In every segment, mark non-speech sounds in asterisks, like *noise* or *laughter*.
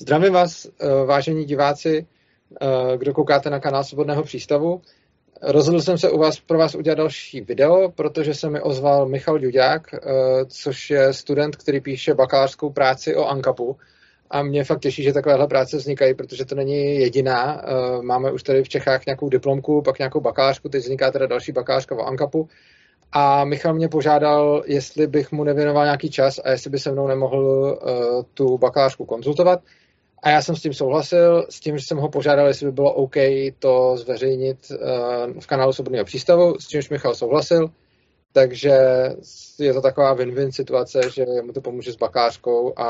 Zdravím vás, eh, vážení diváci, eh, kdo koukáte na kanál Svobodného přístavu. Rozhodl jsem se u vás pro vás udělat další video, protože se mi ozval Michal Duďák, eh, což je student, který píše bakalářskou práci o ANKAPu. A mě fakt těší, že takovéhle práce vznikají, protože to není jediná. Máme už tady v Čechách nějakou diplomku, pak nějakou bakalářku, teď vzniká teda další bakalářka o ANKAPu. A Michal mě požádal, jestli bych mu nevěnoval nějaký čas a jestli by se mnou nemohl tu bakalářku konzultovat. A já jsem s tím souhlasil, s tím, že jsem ho požádal, jestli by bylo OK to zveřejnit uh, v kanálu Svobodného přístavu, s čímž Michal souhlasil. Takže je to taková win-win situace, že mu to pomůže s bakářkou a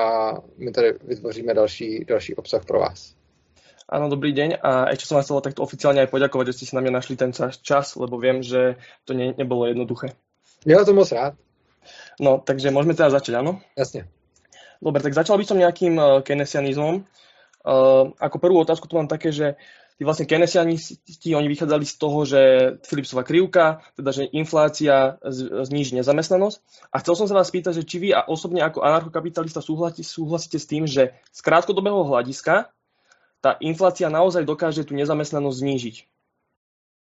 my tady vytvoříme další, další obsah pro vás. Áno, dobrý deň a ešte som vám chcela takto oficiálne aj poďakovať, že ste si na mňa našli ten čas, lebo viem, že to ne, nebolo jednoduché. Ja to moc rád. No, takže môžeme teda začať, áno? Jasne. Dobre, tak začal by som nejakým uh, keynesianizmom. Uh, ako prvú otázku tu mám také, že tí vlastne keynesianisti, oni vychádzali z toho, že Philipsova krivka, teda že inflácia zníži nezamestnanosť. A chcel som sa vás spýtať, že či vy a osobne ako anarchokapitalista súhlasíte, súhlasíte s tým, že z krátkodobého hľadiska ta inflácia naozaj dokáže tu nezamestnanost znížit?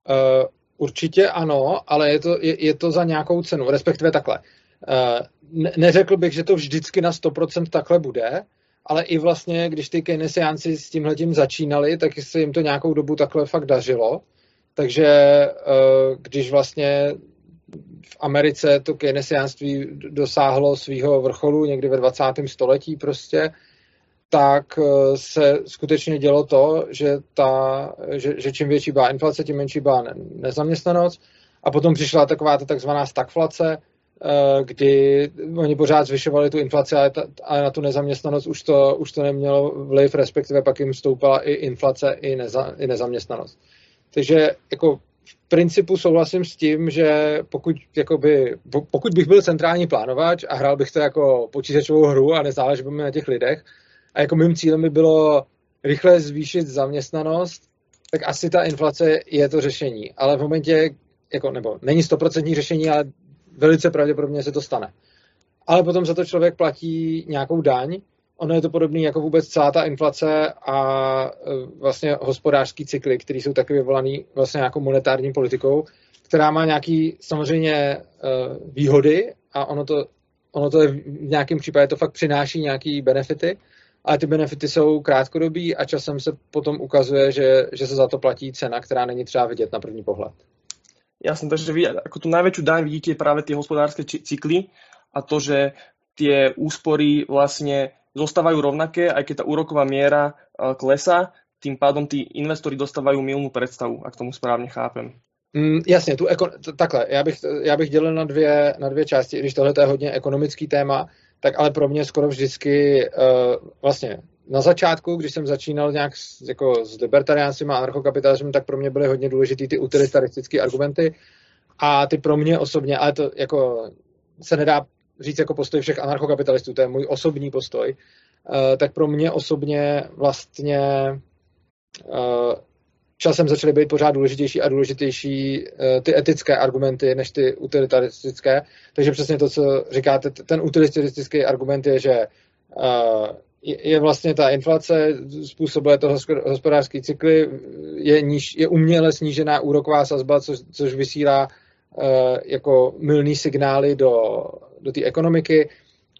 Uh, určitě ano, ale je to, je, je to za nějakou cenu, respektive takhle. Ne, neřekl bych, že to vždycky na 100% takhle bude, ale i vlastně, když ty keynesiánci s tímhletím začínali, tak se jim to nějakou dobu takhle fakt dařilo. Takže uh, když vlastně v Americe to keynesiánství dosáhlo svého vrcholu někdy ve 20. století prostě, tak eh, se skutečně dělo to, že, ta, že, že čím větší byla inflace, tím menší byla nezaměstnanost. A potom přišla taková ta takzvaná stagflace, eh, kdy oni pořád zvyšovali tu inflaci, ale, ta, ale na tu nezaměstnanost už to, už to nemělo vliv, respektive pak jim stoupala i inflace, i, neza, i nezaměstnanost. Takže jako v principu souhlasím s tím, že pokud, jakoby, pokud bych byl centrální plánovač a hrál bych to jako počítačovou hru a nezáleží by mi na těch lidech, a jako mým cílem by bylo rychle zvýšit zaměstnanost, tak asi ta inflace je to řešení. Ale v momentě, jako, nebo není stoprocentní řešení, ale velice pravděpodobně se to stane. Ale potom za to člověk platí nějakou daň. Ono je to podobné jako vůbec celá ta inflace a e, vlastně hospodářský cykly, které jsou taky vyvolaný vlastně nějakou monetární politikou, která má nějaký samozřejmě e, výhody a ono to, ono to je v nějakém případě to fakt přináší nějaký benefity, ale ty benefity jsou krátkodobí a časem se potom ukazuje, že, že se za to platí cena, která není třeba vidět na první pohled. Jasne, takže vy ako tu najväčšiu daň vidíte práve tie hospodárske cykly a to, že tie úspory vlastne zostávajú rovnaké, aj keď tá úroková miera klesá, tým pádom tí investori dostávajú milnú predstavu, ak tomu správně chápem. Mm, jasně, tu takhle, já bych, já bych dělil na dvě, na dvě části, když tohle je hodně ekonomický téma, tak ale pro mě skoro vždycky uh, vlastně na začátku, když jsem začínal nějak s, jako s libertariánstvím a anarchokapitalismem, tak pro mě byly hodně důležité ty utilitaristické argumenty. A ty pro mě osobně, ale to jako se nedá říct jako postoj všech anarchokapitalistů, to je můj osobní postoj, uh, tak pro mě osobně vlastně uh, časem začaly být pořád důležitější a důležitější uh, ty etické argumenty než ty utilitaristické. Takže přesně to, co říkáte, ten utilitaristický argument je, že uh, je vlastně ta inflace, způsobuje to hospodářský cykly, je, níž, je uměle snížená úroková sazba, což, což vysílá uh, jako milný signály do, do té ekonomiky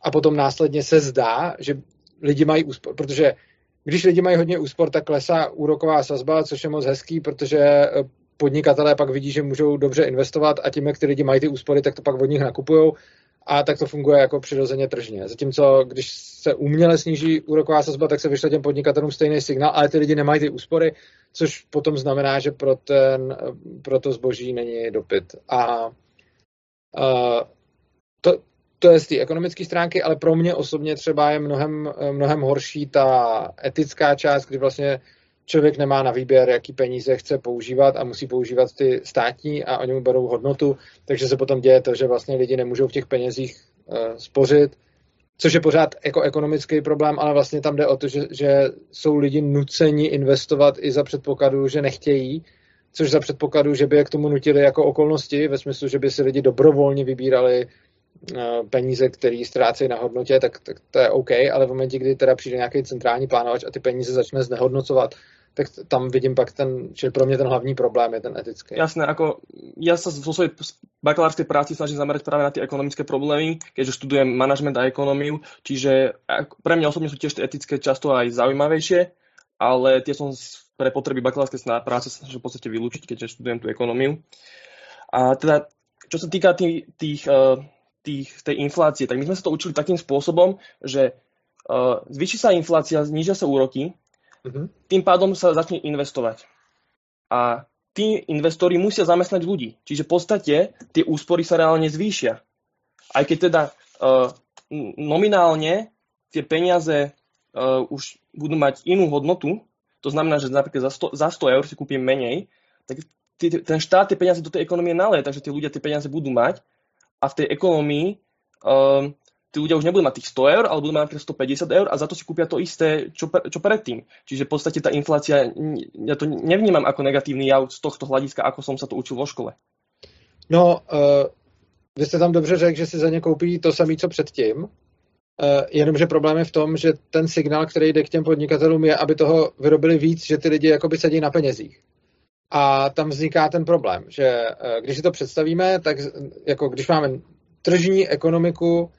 a potom následně se zdá, že lidi mají úspor, protože když lidi mají hodně úspor, tak klesá úroková sazba, což je moc hezký, protože eh, podnikatelé pak vidí, že můžou dobře investovat a tím, jak ty lidi mají ty úspory, tak to pak od nich nakupují a tak to funguje jako přirozeně tržně. Zatímco, když se uměle sníží úroková sazba, tak se vyšle těm podnikatelům stejný signál, ale ty lidi nemají ty úspory, což potom znamená, že pro, ten, pro to zboží není dopyt. A, a to, to je z té ekonomické stránky, ale pro mě osobně třeba je mnohem, mnohem horší ta etická část, kdy vlastně člověk nemá na výběr, jaký peníze chce používat a musí používat ty státní a oni mu berou hodnotu, takže se potom děje to, že vlastně lidi nemůžou v těch penězích uh, spořit, což je pořád jako ekonomický problém, ale vlastně tam jde o to, že, že jsou lidi nuceni investovat i za předpokladu, že nechtějí, což za předpokladu, že by je k tomu nutili jako okolnosti, ve smyslu, že by si lidi dobrovolně vybírali peníze, které ztrácejí na hodnotě, tak, tak to je OK, ale v momentě, kdy teda přijde nějaký centrální plánovač a ty peníze začne znehodnocovat, tak tam vidím pak ten, že pro mě ten hlavní problém je ten etický. Jasné, ako ja sa vo svojej bakalárskej práci snažím zamerať práve na tie ekonomické problémy, keďže študujem manažment a ekonómiu, čiže pre mňa osobne sú tiež tie etické často aj zaujímavejšie, ale tie som pre potreby bakalárskej práce snažil v podstate vylúčiť, keďže študujem tú ekonómiu. A teda, čo sa týka tých, tých, eh, tých, tej inflácie, tak my sme sa to učili takým spôsobom, že uh, zvýši sa inflácia, znižia sa úroky, uh-huh. tým pádom sa začne investovať. A tí investori musia zamestnať ľudí. Čiže v podstate tie úspory sa reálne zvýšia. Aj keď teda uh, nominálne tie peniaze uh, už budú mať inú hodnotu, to znamená, že napríklad za 100, za 100 eur si kúpim menej, tak ten štát tie peniaze do tej ekonomie nalé, takže tí ľudia tie peniaze budú mať a v tej ekonomii um, tí ľudia už nebudú mať tých 100 eur, ale budú mať 150 eur a za to si kúpia to isté, čo, čo predtým. Čiže v podstate tá inflácia, ja to nevnímam ako negatívny jav z tohto hľadiska, ako som sa to učil vo škole. No, uh, vy jste tam dobře řekl, že si za ně koupí to samé, co předtím, uh, jenomže problém je v tom, že ten signál, který jde k těm podnikatelům, je, aby toho vyrobili víc, že ty lidi jakoby sedí na penězích. A tam vzniká ten problém, že uh, když si to představíme, tak jako když máme tržní ekonomiku,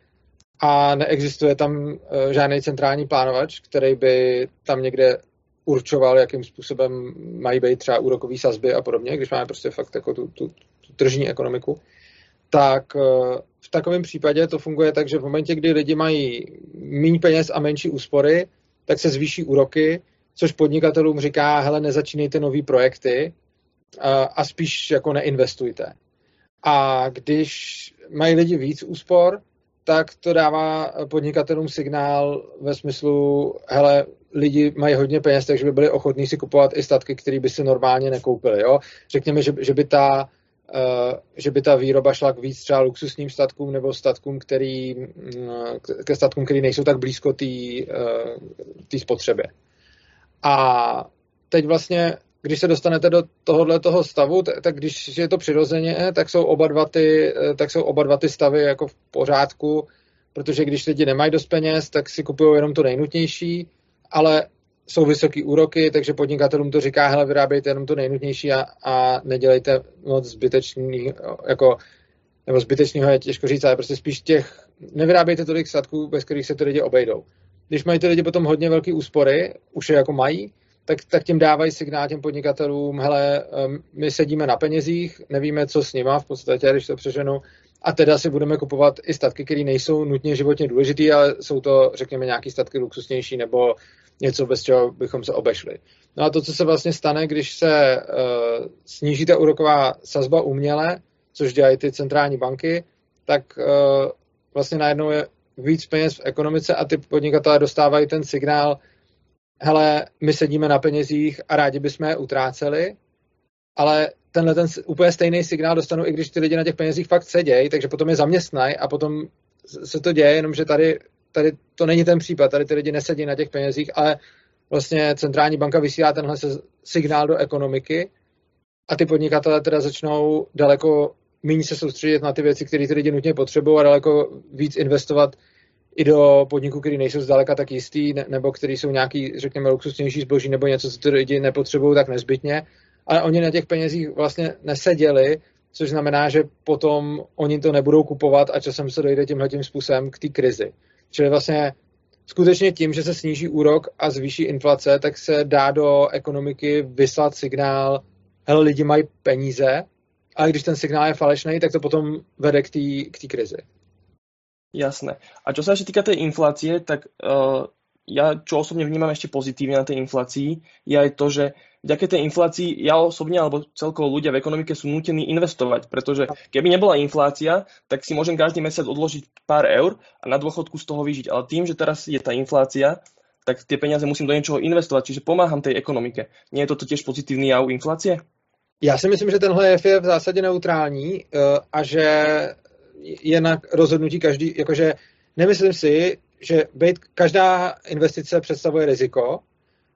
a neexistuje tam eh, žádný centrální plánovač, který by tam někde určoval, jakým způsobem mají být třeba úrokové sazby a podobně, když máme prostě fakt jako tu, tu, tu tržní ekonomiku, tak eh, v takovém případě to funguje tak, že v momentě, kdy lidi mají méně peněz a menší úspory, tak se zvýší úroky, což podnikatelům říká, hele, nezačínejte nové projekty a, spíš jako neinvestujte. A když mají lidi víc úspor, tak to dává podnikatelům signál ve smyslu, hele, lidi mají hodně peněz, takže by byli ochotní si kupovat i statky, které by si normálně nekoupili. Jo? Řekněme, že, že, by ta, uh, že by ta výroba šla k víc třeba luxusním statkům nebo statkům, který, ke statkům, který nejsou tak blízko té uh, spotřebě. A teď vlastně když se dostanete do tohohle toho stavu, tak, když je to přirozeně, tak jsou oba dva ty, tak jsou oba dva ty stavy jako v pořádku, protože když lidi nemají dost peněz, tak si kupují jenom to nejnutnější, ale jsou vysoké úroky, takže podnikatelům to říká, hele, vyrábějte jenom to nejnutnější a, a nedělejte moc zbytečný, jako, nebo zbytečného je těžko říct, ale prostě spíš těch, nevyrábějte tolik statků, bez kterých se ty lidi obejdou. Když mají ty lidi potom hodně velké úspory, už je jako mají, tak, tak tím dávají signál těm podnikatelům, hele, my sedíme na penězích, nevíme, co s nima v podstatě, když to přeženu, a teda si budeme kupovat i statky, které nejsou nutně životně důležité, ale jsou to, řekněme, nějaké statky luxusnější nebo něco, bez čeho bychom se obešli. No a to, co se vlastně stane, když se uh, sníží ta úroková sazba uměle, což dělají ty centrální banky, tak uh, vlastně najednou je víc peněz v ekonomice a ty podnikatelé dostávají ten signál, hele, my sedíme na penězích a rádi bychom je utráceli, ale tenhle ten úplně stejný signál dostanu, i když ty lidi na těch penězích fakt sedějí, takže potom je zaměstnají a potom se to děje, jenomže tady, tady to není ten případ, tady ty lidi nesedí na těch penězích, ale vlastně centrální banka vysílá tenhle signál do ekonomiky a ty podnikatelé teda začnou daleko méně se soustředit na ty věci, které ty lidi nutně potřebují a daleko víc investovat i do podniků, které nejsou zdaleka tak jistý, nebo který jsou nějaký, řekněme, luxusnější zboží, nebo něco, co ty lidi nepotřebují tak nezbytně, ale oni na těch penězích vlastně neseděli, což znamená, že potom oni to nebudou kupovat a časem se dojde tímhle tím způsobem k té krizi. Čili vlastně skutečně tím, že se sníží úrok a zvýší inflace, tak se dá do ekonomiky vyslat signál, hele, lidi mají peníze, ale když ten signál je falešný, tak to potom vede k té krizi. Jasné. A čo sa ešte týka tej inflácie, tak uh, ja čo osobne vnímam ešte pozitívne na tej inflácii, je aj to, že vďaka tej inflácii ja osobne alebo celkovo ľudia v ekonomike sú nutení investovať, pretože keby nebola inflácia, tak si môžem každý mesiac odložiť pár eur a na dôchodku z toho vyžiť. Ale tým, že teraz je tá inflácia, tak tie peniaze musím do niečoho investovať, čiže pomáham tej ekonomike. Nie je toto tiež pozitívny jav inflácie? Já si myslím, že tenhle jev je v zásadě neutrální uh, a že je na rozhodnutí každý, jakože nemyslím si, že být, každá investice představuje riziko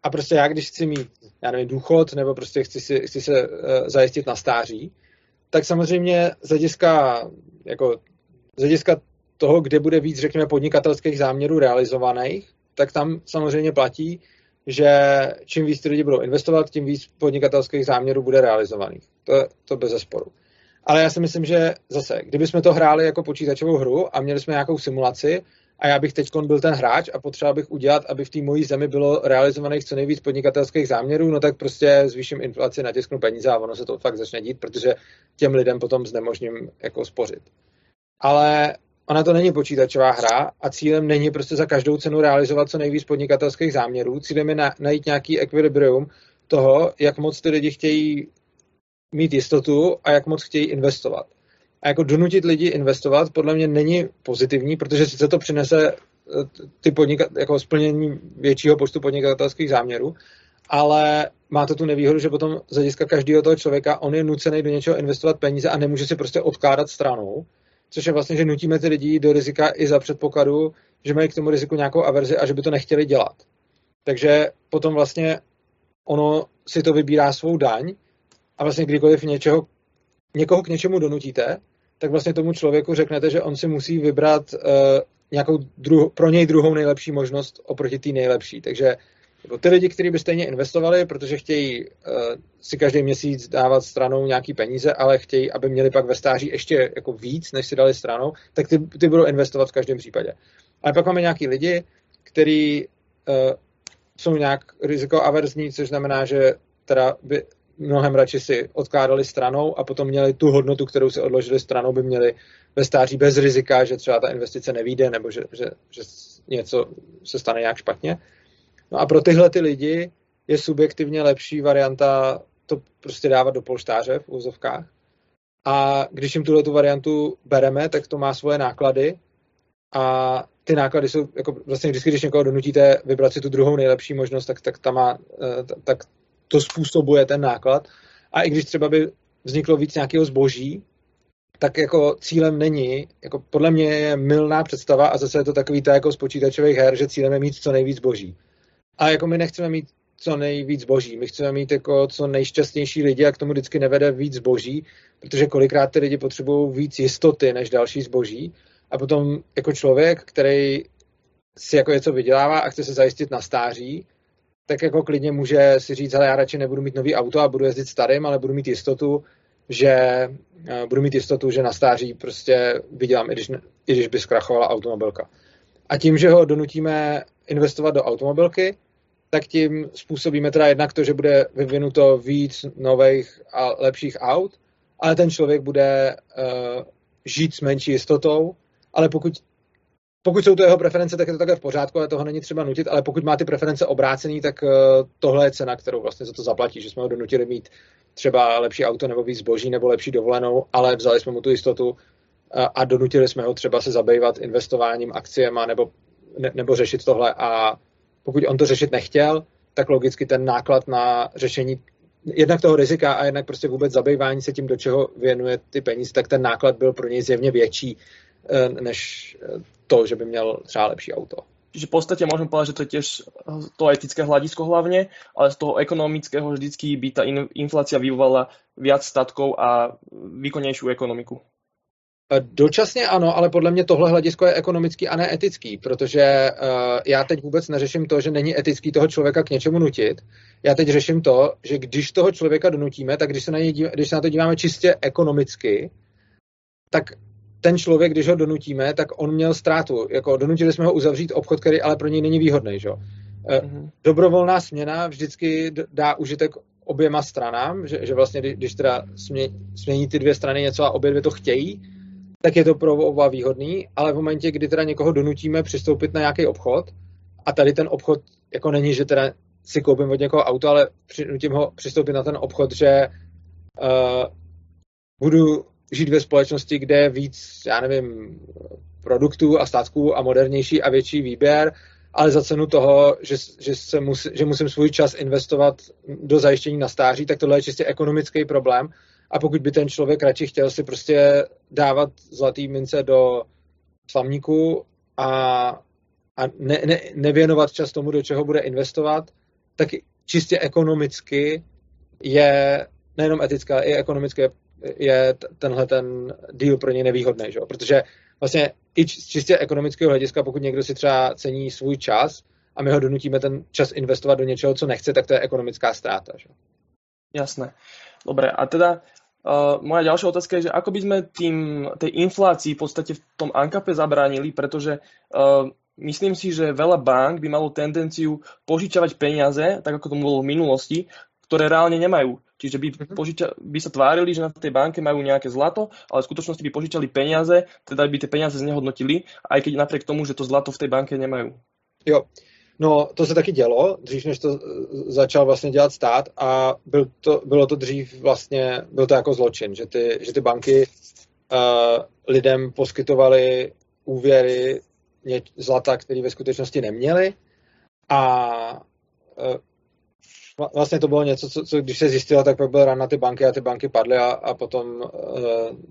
a prostě já, když chci mít, já nevím, důchod nebo prostě chci, si, chci se uh, zajistit na stáří, tak samozřejmě z hlediska, jako, z hlediska toho, kde bude víc, řekněme, podnikatelských záměrů realizovaných, tak tam samozřejmě platí, že čím víc ty lidi budou investovat, tím víc podnikatelských záměrů bude realizovaných. To, to bez zesporu. Ale já si myslím, že zase, kdybychom to hráli jako počítačovou hru a měli jsme nějakou simulaci a já bych teď byl ten hráč a potřeboval bych udělat, aby v té mojí zemi bylo realizovaných co nejvíc podnikatelských záměrů, no tak prostě zvýším inflaci, natisknu peníze a ono se to fakt začne dít, protože těm lidem potom znemožním jako spořit. Ale ona to není počítačová hra a cílem není prostě za každou cenu realizovat co nejvíc podnikatelských záměrů. Cílem je na, najít nějaký ekvilibrium toho, jak moc ty lidi chtějí mít jistotu a jak moc chtějí investovat. A jako donutit lidi investovat podle mě není pozitivní, protože sice to přinese eh, ty podnikat, jako splnění většího počtu podnikatelských záměrů, ale má to tu nevýhodu, že potom z hlediska každého toho člověka on je nucený do něčeho investovat peníze a nemůže si prostě odkládat stranou, což je vlastně, že nutíme ty lidi do rizika i za předpokladu, že mají k tomu riziku nějakou averzi a že by to nechtěli dělat. Takže potom vlastně ono si to vybírá svou daň a vlastně kdykoliv něčeho, někoho k něčemu donutíte, tak vlastně tomu člověku řeknete, že on si musí vybrat uh, nějakou druh, pro něj druhou nejlepší možnost oproti té nejlepší. Takže jako ty lidi, kteří by stejně investovali, protože chtějí uh, si každý měsíc dávat stranou nějaký peníze, ale chtějí, aby měli pak ve stáří ještě jako víc, než si dali stranou, tak ty, ty budou investovat v každém případě. Ale pak máme nějaký lidi, kteří uh, jsou nějak rizikoaverzní, což znamená, že teda by mnohem radši si odkládali stranou a potom měli tu hodnotu, kterou si odložili stranou, by měli ve stáří bez rizika, že třeba ta investice nevíde nebo že, že, že něco se stane nějak špatně. No a pro tyhle ty lidi je subjektivně lepší varianta to prostě dávat do polštáře v úzovkách. A když jim tuhle tu variantu bereme, tak to má svoje náklady a ty náklady jsou, jako vlastně vždycky, když někoho donutíte vybrat si tu druhou nejlepší možnost, tak, tak, ta má, eh, tak to způsobuje ten náklad. A i když třeba by vzniklo víc nějakého zboží, tak jako cílem není, jako podle mě je milná představa a zase je to takový to jako z počítačových her, že cílem je mít co nejvíc zboží. A jako my nechceme mít co nejvíc zboží. My chceme mít jako co nejšťastnější lidi a k tomu vždycky nevede víc zboží, protože kolikrát ty lidi potřebují víc jistoty než další zboží. A potom jako člověk, který si jako něco vydělává a chce se zajistit na stáří, tak jako klidně může si říct, ale já radši nebudu mít nový auto a budu jezdit starým, ale budu mít jistotu, že eh, budu mít jistotu, že na stáří prostě vydělám, i když, i když by zkrachovala automobilka. A tím, že ho donutíme investovat do automobilky, tak tím způsobíme teda jednak to, že bude vyvinuto víc nových a lepších aut, ale ten člověk bude uh, žít s menší jistotou, ale pokud pokud jsou to jeho preference, tak je to takhle v pořádku, ale toho není třeba nutit, ale pokud má ty preference obrácený, tak uh, tohle je cena, kterou vlastně za to zaplatí, že jsme ho donutili mít třeba lepší auto nebo víc zboží nebo lepší dovolenou, ale vzali jsme mu tu jistotu uh, a donutili jsme ho třeba se zabývat investováním, akciema nebo, ne, nebo řešit tohle. A pokud on to řešit nechtěl, tak logicky ten náklad na řešení jednak toho rizika a jednak prostě vůbec zabývání se tím, do čeho věnuje ty peníze, tak ten náklad byl pro něj zjevně větší eh, než to, že by měl třeba lepší auto. Čiže v podstate môžem povedať, že to je tiež to etické hľadisko hlavne, ale z toho ekonomického vždycky by ta inflácia vyvolala viac statkov a výkonnejšiu ekonomiku. Dočasně ano, ale podle mě tohle hledisko je ekonomický a ne etický, protože uh, já teď vůbec neřeším to, že není etický toho člověka k něčemu nutit. Já teď řeším to, že když toho člověka donutíme, tak když se na, něj když se na to díváme čistě ekonomicky, tak ten člověk, když ho donutíme, tak on měl ztrátu. Jako donutili jsme ho uzavřít obchod, který ale pro něj není výhodný. Že? Mm-hmm. Dobrovolná směna vždycky dá užitek oběma stranám, že, že vlastně když teda smě, smění ty dvě strany něco a obě dvě to chtějí, tak je to pro oba výhodný, ale v momentě, kdy teda někoho donutíme přistoupit na nějaký obchod, a tady ten obchod jako není, že teda si koupím od někoho auto, ale přinutím ho přistoupit na ten obchod, že uh, budu žít ve společnosti, kde je víc, já nevím, produktů a státků a modernější a větší výběr, ale za cenu toho, že, že, se musí, že musím svůj čas investovat do zajištění na stáří, tak tohle je čistě ekonomický problém. A pokud by ten člověk radši chtěl si prostě dávat zlatý mince do slamníku a, a ne, ne, nevěnovat čas tomu, do čeho bude investovat, tak čistě ekonomicky je nejenom etická, i ekonomicky je tenhle ten deal pro něj nevýhodný, že? protože vlastně i z čistě ekonomického hlediska, pokud někdo si třeba cení svůj čas a my ho donutíme ten čas investovat do něčeho, co nechce, tak to je ekonomická ztráta. Že? Jasné. Dobre, a teda Uh, moja ďalšia otázka je, že ako by sme tým, tej inflácii v podstate v tom ANKP zabránili, pretože uh, myslím si, že veľa bank by malo tendenciu požičavať peniaze, tak ako to bolo v minulosti, ktoré reálne nemajú. Čiže by, uh-huh. požiča, by sa tvárili, že na tej banke majú nejaké zlato, ale v skutočnosti by požičali peniaze, teda by tie peniaze znehodnotili, aj keď napriek tomu, že to zlato v tej banke nemajú. Jo, No, to se taky dělo, dřív než to začal vlastně dělat stát a byl to, bylo to dřív vlastně, byl to jako zločin, že ty, že ty banky uh, lidem poskytovaly úvěry zlata, které ve skutečnosti neměli a uh, vlastně to bylo něco, co, co když se zjistilo, tak byl ran na ty banky a ty banky padly a, a potom uh,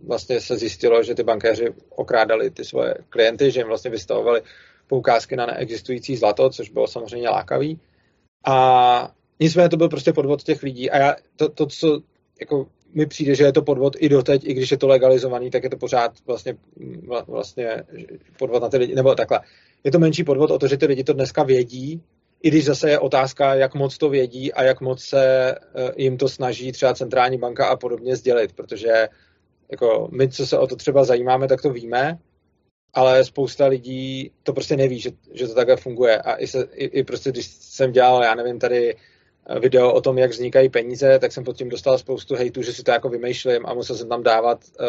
vlastně se zjistilo, že ty bankéři okrádali ty svoje klienty, že jim vlastně vystavovali poukázky na neexistující zlato, což bylo samozřejmě lákavý. A nicméně to byl prostě podvod těch lidí a já, to, to, co jako mi přijde, že je to podvod i doteď, i když je to legalizovaný, tak je to pořád vlastně, vlastně podvod na ty lidi, nebo takhle. Je to menší podvod o to, že ty lidi to dneska vědí, i když zase je otázka, jak moc to vědí a jak moc se eh, jim to snaží třeba centrální banka a podobně sdělit, protože jako my, co se o to třeba zajímáme, tak to víme, ale spousta lidí to prostě neví, že, že to takhle funguje. A i, se, i, i prostě, když jsem dělal, já nevím, tady eh, video o tom, jak vznikají peníze, tak jsem pod tím dostal spoustu hejtů, že si to jako vymýšlím a musel jsem tam dávat uh,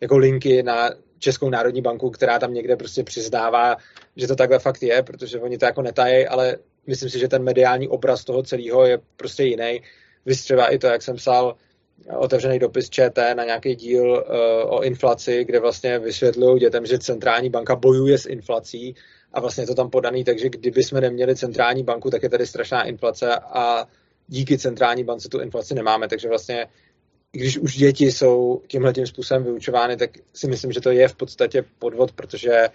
jako linky na Českou národní banku, která tam někde prostě přiznává, že to takhle fakt je, protože oni to jako netají, ale myslím si, že ten mediální obraz toho celého je prostě jiný. Vy třeba i to, jak jsem psal otevřený dopis ČT na nějaký díl uh, o inflaci, kde vlastně vysvětlují dětem, že centrální banka bojuje s inflací a vlastně je to tam podaný, takže kdyby jsme neměli centrální banku, tak je tady strašná inflace a díky centrální bance tu inflaci nemáme, takže vlastně když už děti jsou tímhle tím způsobem vyučovány, tak si myslím, že to je v podstatě podvod, protože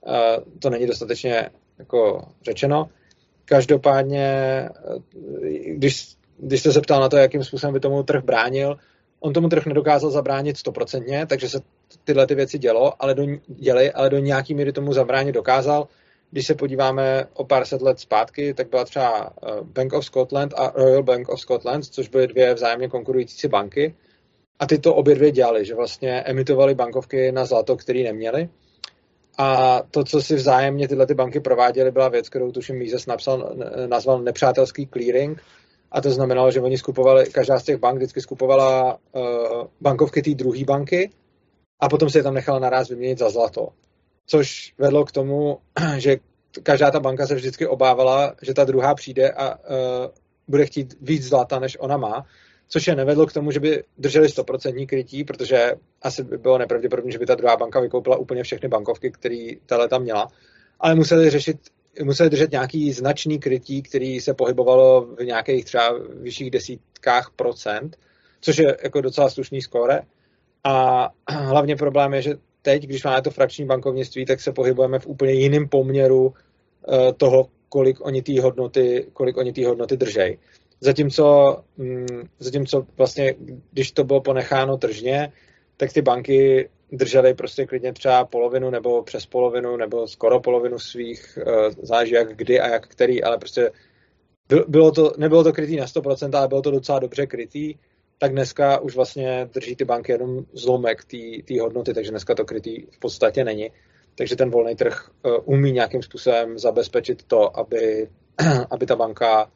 uh, to není dostatečně jako řečeno. Každopádně, když když jste se ptal na to, jakým způsobem by tomu trh bránil, on tomu trh nedokázal zabránit stoprocentně, takže se tyhle ty věci dělo, ale do, děli, ale do nějaký míry tomu zabránit dokázal. Když se podíváme o pár set let zpátky, tak byla třeba eh, Bank of Scotland a Royal Bank of Scotland, což byly dvě vzájemně konkurující banky. A ty to obě dvě dělali, že vlastně emitovali bankovky na zlato, který neměli. A to, co si vzájemně tyhle ty banky prováděly, byla věc, kterou tuším Mises napsal, nazval nepřátelský clearing, a to znamenalo, že oni skupovali, každá z těch bank vždycky skupovala uh, bankovky té druhé banky a potom se je tam nechala naraz vyměnit za zlato. Což vedlo k tomu, *clears throat* že každá ta banka se vždycky obávala, že ta druhá přijde a uh, bude chtít víc zlata, než ona má, což je nevedlo k tomu, že by drželi 100% krytí, protože asi by bylo nepravděpodobné, že by ta druhá banka vykoupila úplně všechny bankovky, které tahle tam měla, ale museli řešit museli držet nějaký značný krytí, který se pohybovalo v nějakých třeba vyšších desítkách procent, což je jako docela slušný skóre. A *clears throat* hlavně problém je, že teď, když máme to frakční bankovnictví, tak se pohybujeme v úplně jiném poměru eh, toho, kolik oni ty hodnoty, kolik oni ty hodnoty držej. Zatímco, mm, zatímco vlastně, když to bylo ponecháno tržně, tak ty banky drželi prostě klidně třeba polovinu nebo přes polovinu nebo skoro polovinu svých, uh, záleží jak kdy a jak který, ale prostě bylo to, nebylo to krytý na 100%, ale bylo to docela dobře krytý, tak dneska už vlastně drží ty banky jenom zlomek té hodnoty, takže dneska to krytý v podstatě není. Takže ten volný trh uh, umí nějakým způsobem zabezpečit to, aby, *clears throat* aby ta banka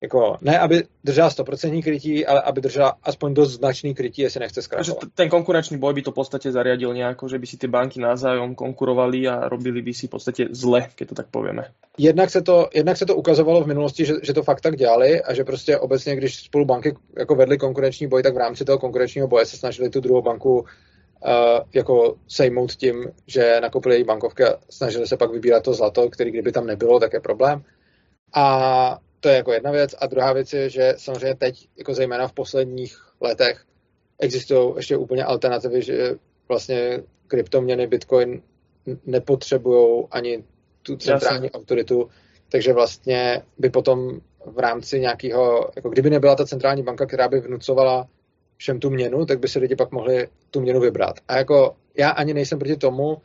jako, ne, aby držela 100% krytí, ale aby držela aspoň dost značný krytí, jestli nechce zkrachovat. Ten konkurenční boj by to v podstatě zariadil nějak, že by si ty banky navzájom konkurovali a robili by si v podstatě zle, keď to tak povieme. Jednak se to, jednak se to ukazovalo v minulosti, že, že to fakt tak dělali a že prostě obecně, když spolu banky jako vedly konkurenční boj, tak v rámci toho konkurenčního boje se snažili tu druhou banku uh, jako sejmout tím, že nakopili její bankovky a snažili se pak vybírat to zlato, který kdyby tam nebylo, tak je problém. A to je jako jedna věc. A druhá věc je, že samozřejmě teď, jako zejména v posledních letech, existují ještě úplně alternativy, že vlastně kryptoměny Bitcoin nepotřebují ani tu centrální Jasně. autoritu, takže vlastně by potom v rámci nějakého, jako kdyby nebyla ta centrální banka, která by vnucovala všem tu měnu, tak by si lidi pak mohli tu měnu vybrat. A jako já ani nejsem proti tomu,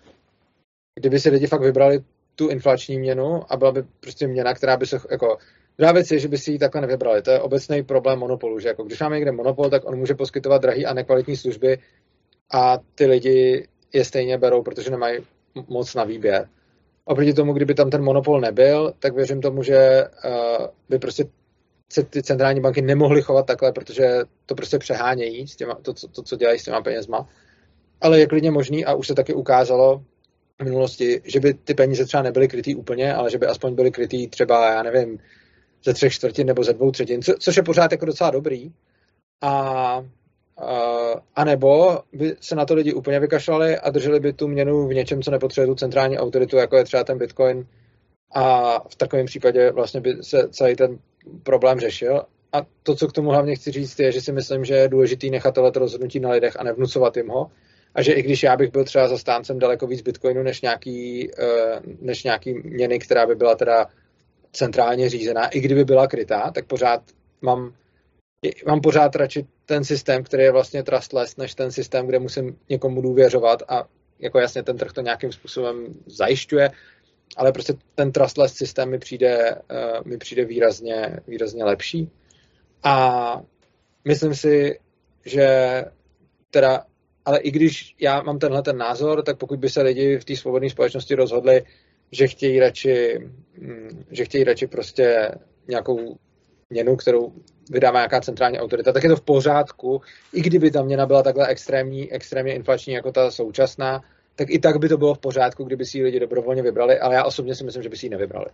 kdyby si lidi fakt vybrali tu inflační měnu a byla by prostě měna, která by se jako Druhá věc je, že by si ji takhle nevybrali. To je obecný problém monopolu, že jako když máme někde monopol, tak on může poskytovat drahý a nekvalitní služby a ty lidi je stejně berou, protože nemají moc na výběr. Oproti tomu, kdyby tam ten monopol nebyl, tak věřím tomu, že uh, by prostě se ty centrální banky nemohly chovat takhle, protože to prostě přehánějí s těma, to, to, co dělají s těma penězma. Ale je klidně možný a už se taky ukázalo v minulosti, že by ty peníze třeba nebyly krytý úplně, ale že by aspoň byly krytý třeba, já nevím, ze třech čtvrtin nebo ze dvou třetin, co, což je pořád jako docela dobrý. A, a, nebo by se na to lidi úplně vykašlali a drželi by tu měnu v něčem, co nepotřebuje tu centrální autoritu, jako je třeba ten Bitcoin. A v takovém případě vlastně by se celý ten problém řešil. A to, co k tomu hlavně chci říct, je, že si myslím, že je důležitý nechat tohle rozhodnutí na lidech a nevnucovat jim ho. A že i když já bych byl třeba zastáncem daleko víc Bitcoinu než nějaký, eh, než nějaký měny, která by byla teda centrálně řízená, i kdyby byla krytá, tak pořád mám, mám pořád radši ten systém, který je vlastně trustless, než ten systém, kde musím někomu důvěřovat a jako jasně ten trh to nějakým způsobem zajišťuje, ale prostě ten trustless systém mi přijde, uh, mi přijde výrazně, výrazně lepší. A myslím si, že teda, ale i když já mám tenhle ten názor, tak pokud by se lidi v té svobodné společnosti rozhodli, že chtějí radši, že chtějí radši prostě nějakou měnu, kterou vydává nějaká centrální autorita, tak je to v pořádku, i kdyby ta měna byla takhle extrémní, extrémně inflační jako ta současná, tak i tak by to bylo v pořádku, kdyby si ji lidi dobrovolně vybrali, ale já osobně si myslím, že by si ji nevybrali.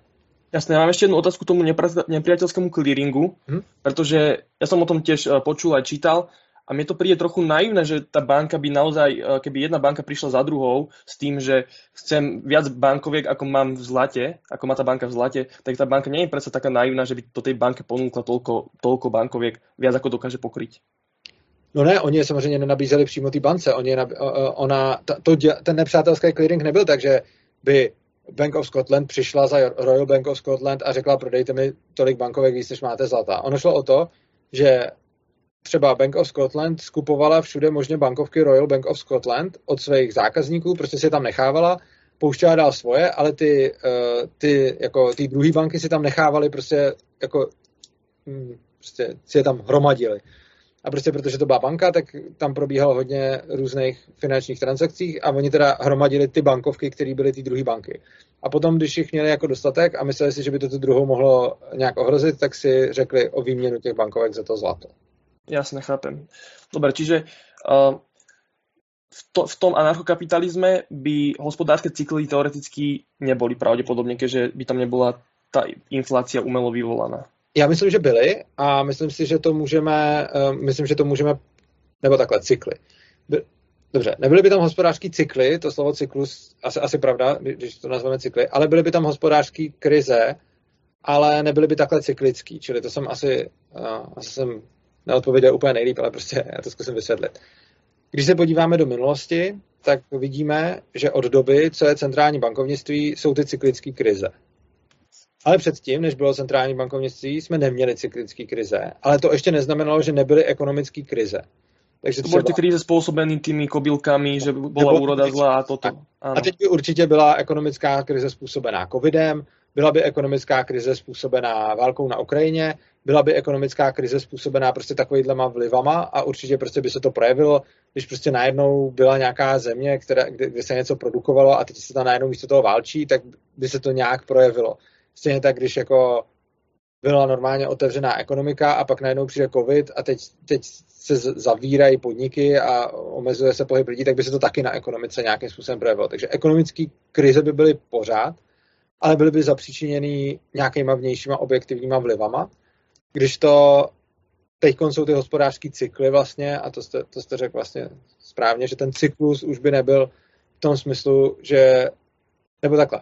Jasné, já mám ještě jednu otázku k tomu nepriateľskému clearingu, hm? protože já jsem o tom těž eh, počul a čítal a mne to príde trochu naivné, že tá banka by naozaj, e, keby jedna banka prišla za druhou s tým, že chcem viac bankoviek, ako mám v zlate, ako má tá banka v zlate, tak tá banka nie je predsa taká naivná, že by to tej banke ponúkla toľko, toľko bankoviek, viac ako dokáže pokryť. No ne, oni je samozřejmě nenabízeli přímo té bance. Oni ona, to, ten nepřátelský clearing nebyl tak, že by Bank of Scotland přišla za Royal Bank of Scotland a řekla, prodejte mi tolik bankovek víc, než máte zlata. Ono šlo o to, že třeba Bank of Scotland skupovala všude možně bankovky Royal Bank of Scotland od svých zákazníků, prostě si je tam nechávala, pouštěla dál svoje, ale ty, uh, ty, jako, ty druhé banky si tam nechávaly prostě jako hm, prostě si je tam hromadili. A prostě protože to byla banka, tak tam probíhalo hodně různých finančních transakcí a oni teda hromadili ty bankovky, které byly ty druhé banky. A potom, když jich měli jako dostatek a mysleli si, že by to tu druhou mohlo nějak ohrozit, tak si řekli o výměnu těch bankovek za to zlato. Jasne, chápem. Dobre, čiže uh, v, to, v tom anarchokapitalizme by hospodárske cykly teoreticky neboli pravdepodobne, keďže by tam nebola ta inflácia umelo vyvolaná. Já myslím, že byly a myslím si, že to můžeme, uh, myslím, že to můžeme, nebo takhle, cykly. By, dobře, nebyly by tam hospodářské cykly, to slovo cyklus, asi, asi pravda, když to nazveme cykly, ale byly by tam hospodářské krize, ale nebyly by takhle cyklický, čili to jsem asi, uh, asi jsem neodpověděl úplně nejlíp, ale prostě já to zkusím vysvětlit. Když se podíváme do minulosti, tak vidíme, že od doby, co je centrální bankovnictví, jsou ty cyklické krize. Ale předtím, než bylo centrální bankovnictví, jsme neměli cyklické krize. Ale to ještě neznamenalo, že nebyly ekonomické krize. Takže to byly ty krize způsobené těmi kobylkami, že byla úroda zlá a toto. Ano. A teď by určitě byla ekonomická krize způsobená covidem, byla by ekonomická krize způsobená válkou na Ukrajině, byla by ekonomická krize způsobená prostě takovýhlema vlivama a určitě prostě by se to projevilo, když prostě najednou byla nějaká země, která, kde, kde se něco produkovalo a teď se tam najednou místo toho válčí, tak by se to nějak projevilo. Stejně tak, když jako byla normálně otevřená ekonomika a pak najednou přijde covid a teď, teď se zavírají podniky a omezuje se pohyb lidí, tak by se to taky na ekonomice nějakým způsobem projevilo. Takže ekonomické krize by byly pořád, ale byly by zapříčiněny nějakýma vnějšíma objektivníma vlivama. Když to teď jsou ty hospodářské cykly vlastně, a to jste, to jste řekl vlastně správně, že ten cyklus už by nebyl v tom smyslu, že, nebo takhle,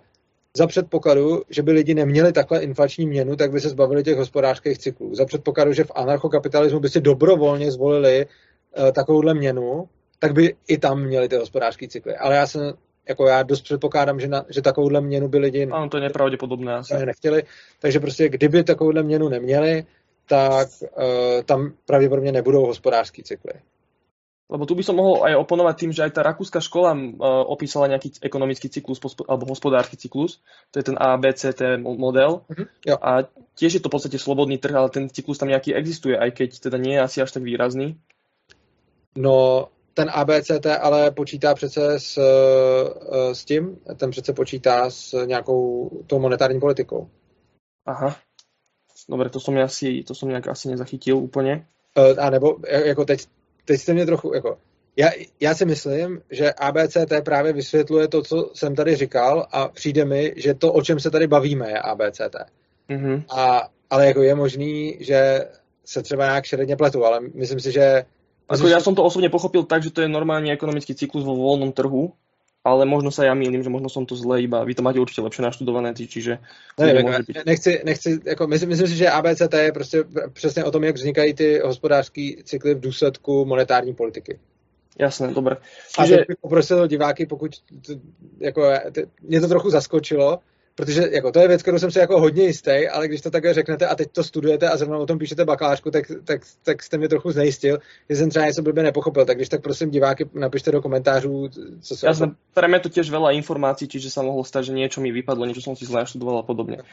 za předpokladu, že by lidi neměli takhle inflační měnu, tak by se zbavili těch hospodářských cyklů. Za předpokladu, že v anarchokapitalismu by si dobrovolně zvolili uh, takovouhle měnu, tak by i tam měli ty hospodářské cykly. Ale já jsem jako já dost předpokládám, že, na, že takovouhle měnu by lidi ano, to je nepravděpodobné asi. nechtěli. Takže prostě kdyby takovouhle měnu neměli, tak uh, tam pravděpodobně nebudou hospodářský cykly. Lebo tu by som mohol aj oponovať tým, že aj tá rakúska škola uh, opísala nejaký ekonomický cyklus alebo hospodársky cyklus. To je ten ABCT model. Mm-hmm, jo. A tiež je to v podstate slobodný trh, ale ten cyklus tam nejaký existuje, aj keď teda nie je asi až tak výrazný. No, ten ABCT ale počítá přece s, eh, s tím, ten přece počítá s nějakou tou monetární politikou. Aha. Dobre, to som, asi, to som nejak asi nezachytil úplne. Uh, a nebo jako teď teď jste mě trochu, jako, já, já si myslím, že ABCT právě vysvětluje to, co jsem tady říkal a přijde mi, že to, o čem se tady bavíme, je ABCT. Mm-hmm. A, ale jako je možný, že se třeba nějak šeredně pletu, ale myslím si, že... Ako ja som to osobne pochopil tak, že to je normálny ekonomický cyklus vo voľnom trhu, ale možno sa ja mýlim, že možno som to zle iba, vy to máte určitě lepšie naštudované, čiže... Ne, ne, nechci, nechci, jako myslím, myslím si, že ABCT je prostě přesně o tom, jak vznikají ty hospodářské cykly v důsledku monetární politiky. Jasné, dobré. Čiže... A bych poprosil diváky, pokud to, jako, mě to trochu zaskočilo, protože jako, to je věc, kterou jsem si jako hodně jistý, ale když to takhle řeknete a teď to studujete a zrovna o tom píšete bakalářku, tak, tak, tak jste mě trochu znejistil, že jsem třeba něco blbě nepochopil. Tak když tak prosím diváky napište do komentářů, co se... Jasné, pre mňa to tiež veľa informácií, čiže sa mohlo stať, že niečo mi vypadlo, niečo som si zle študoval a podobne.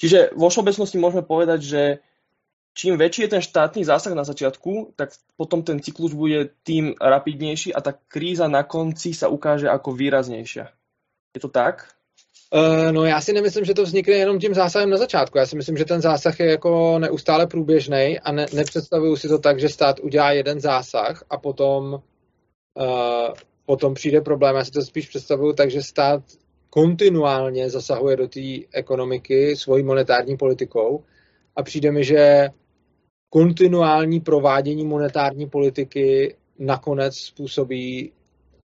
Čiže vo všeobecnosti môžeme povedať, že čím väčší je ten štátny zásah na začiatku, tak potom ten cyklus bude tým rapidnejší a tá kríza na konci sa ukáže ako výraznejšia. Je to tak? Uh, no já si nemyslím, že to vznikne jenom tím zásahem na začátku. Já si myslím, že ten zásah je jako neustále průběžný a ne, nepředstavuju si to tak, že stát udělá jeden zásah a potom, uh, potom přijde problém. Já si to spíš představuju tak, že stát kontinuálně zasahuje do té ekonomiky svojí monetární politikou a přijde mi, že kontinuální provádění monetární politiky nakonec způsobí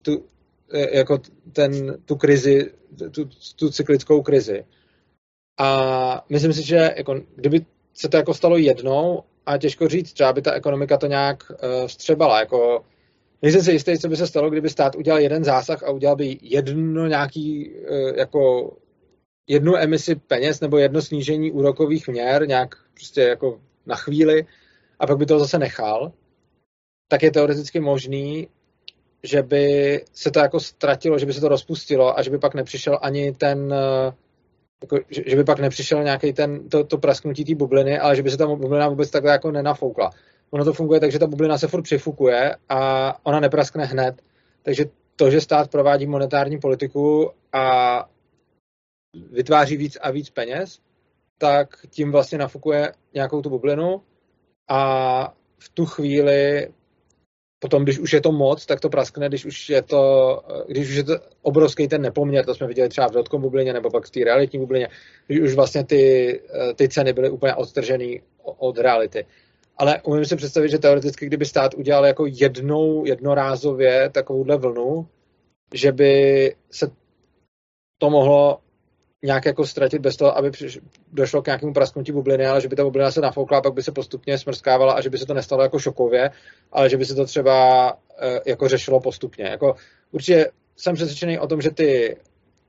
tu, Eh, jako ten, tu krizi, tu, tu cyklickou krizi. A myslím si, že jako, kdyby se to jako stalo jednou, a těžko říct, třeba by ta ekonomika to nějak uh, vstřebala. Jako, nejsem si jistý, co by se stalo, kdyby stát udělal jeden zásah a udělal by jedno nějaký, uh, jako jednu emisi peněz nebo jedno snížení úrokových měr nějak prostě jako na chvíli a pak by to zase nechal, tak je teoreticky možný, že by se to jako ztratilo, že by se to rozpustilo a že by pak nepřišel ani ten, eh, jako, že, že by pak nepřišel nějaký ten, to, to prasknutí té bubliny, ale že by se ta bublina vůbec takhle jako nenafoukla. Ono to funguje tak, že ta bublina se furt přifukuje a ona nepraskne hned. Takže to, že stát provádí monetární politiku a vytváří víc a víc peněz, tak tím vlastně nafukuje nějakou tu bublinu a v tu chvíli potom, když už je to moc, tak to praskne, když už je to, když už je to obrovský ten nepoměr, to jsme viděli třeba v dotkom bublině nebo pak v té realitní bublině, když už vlastně ty, ty ceny byly úplně odtržený od reality. Ale umím si představit, že teoreticky, kdyby stát udělal jako jednou, jednorázově takovouhle vlnu, že by se to mohlo nějak jako ztratit bez toho, aby došlo k nějakému prasknutí bubliny, ale že by ta bublina se nafoukla a pak by se postupně smrskávala a že by se to nestalo jako šokově, ale že by se to třeba e, jako řešilo postupně. Jako, určitě jsem přesvědčený o tom, že ty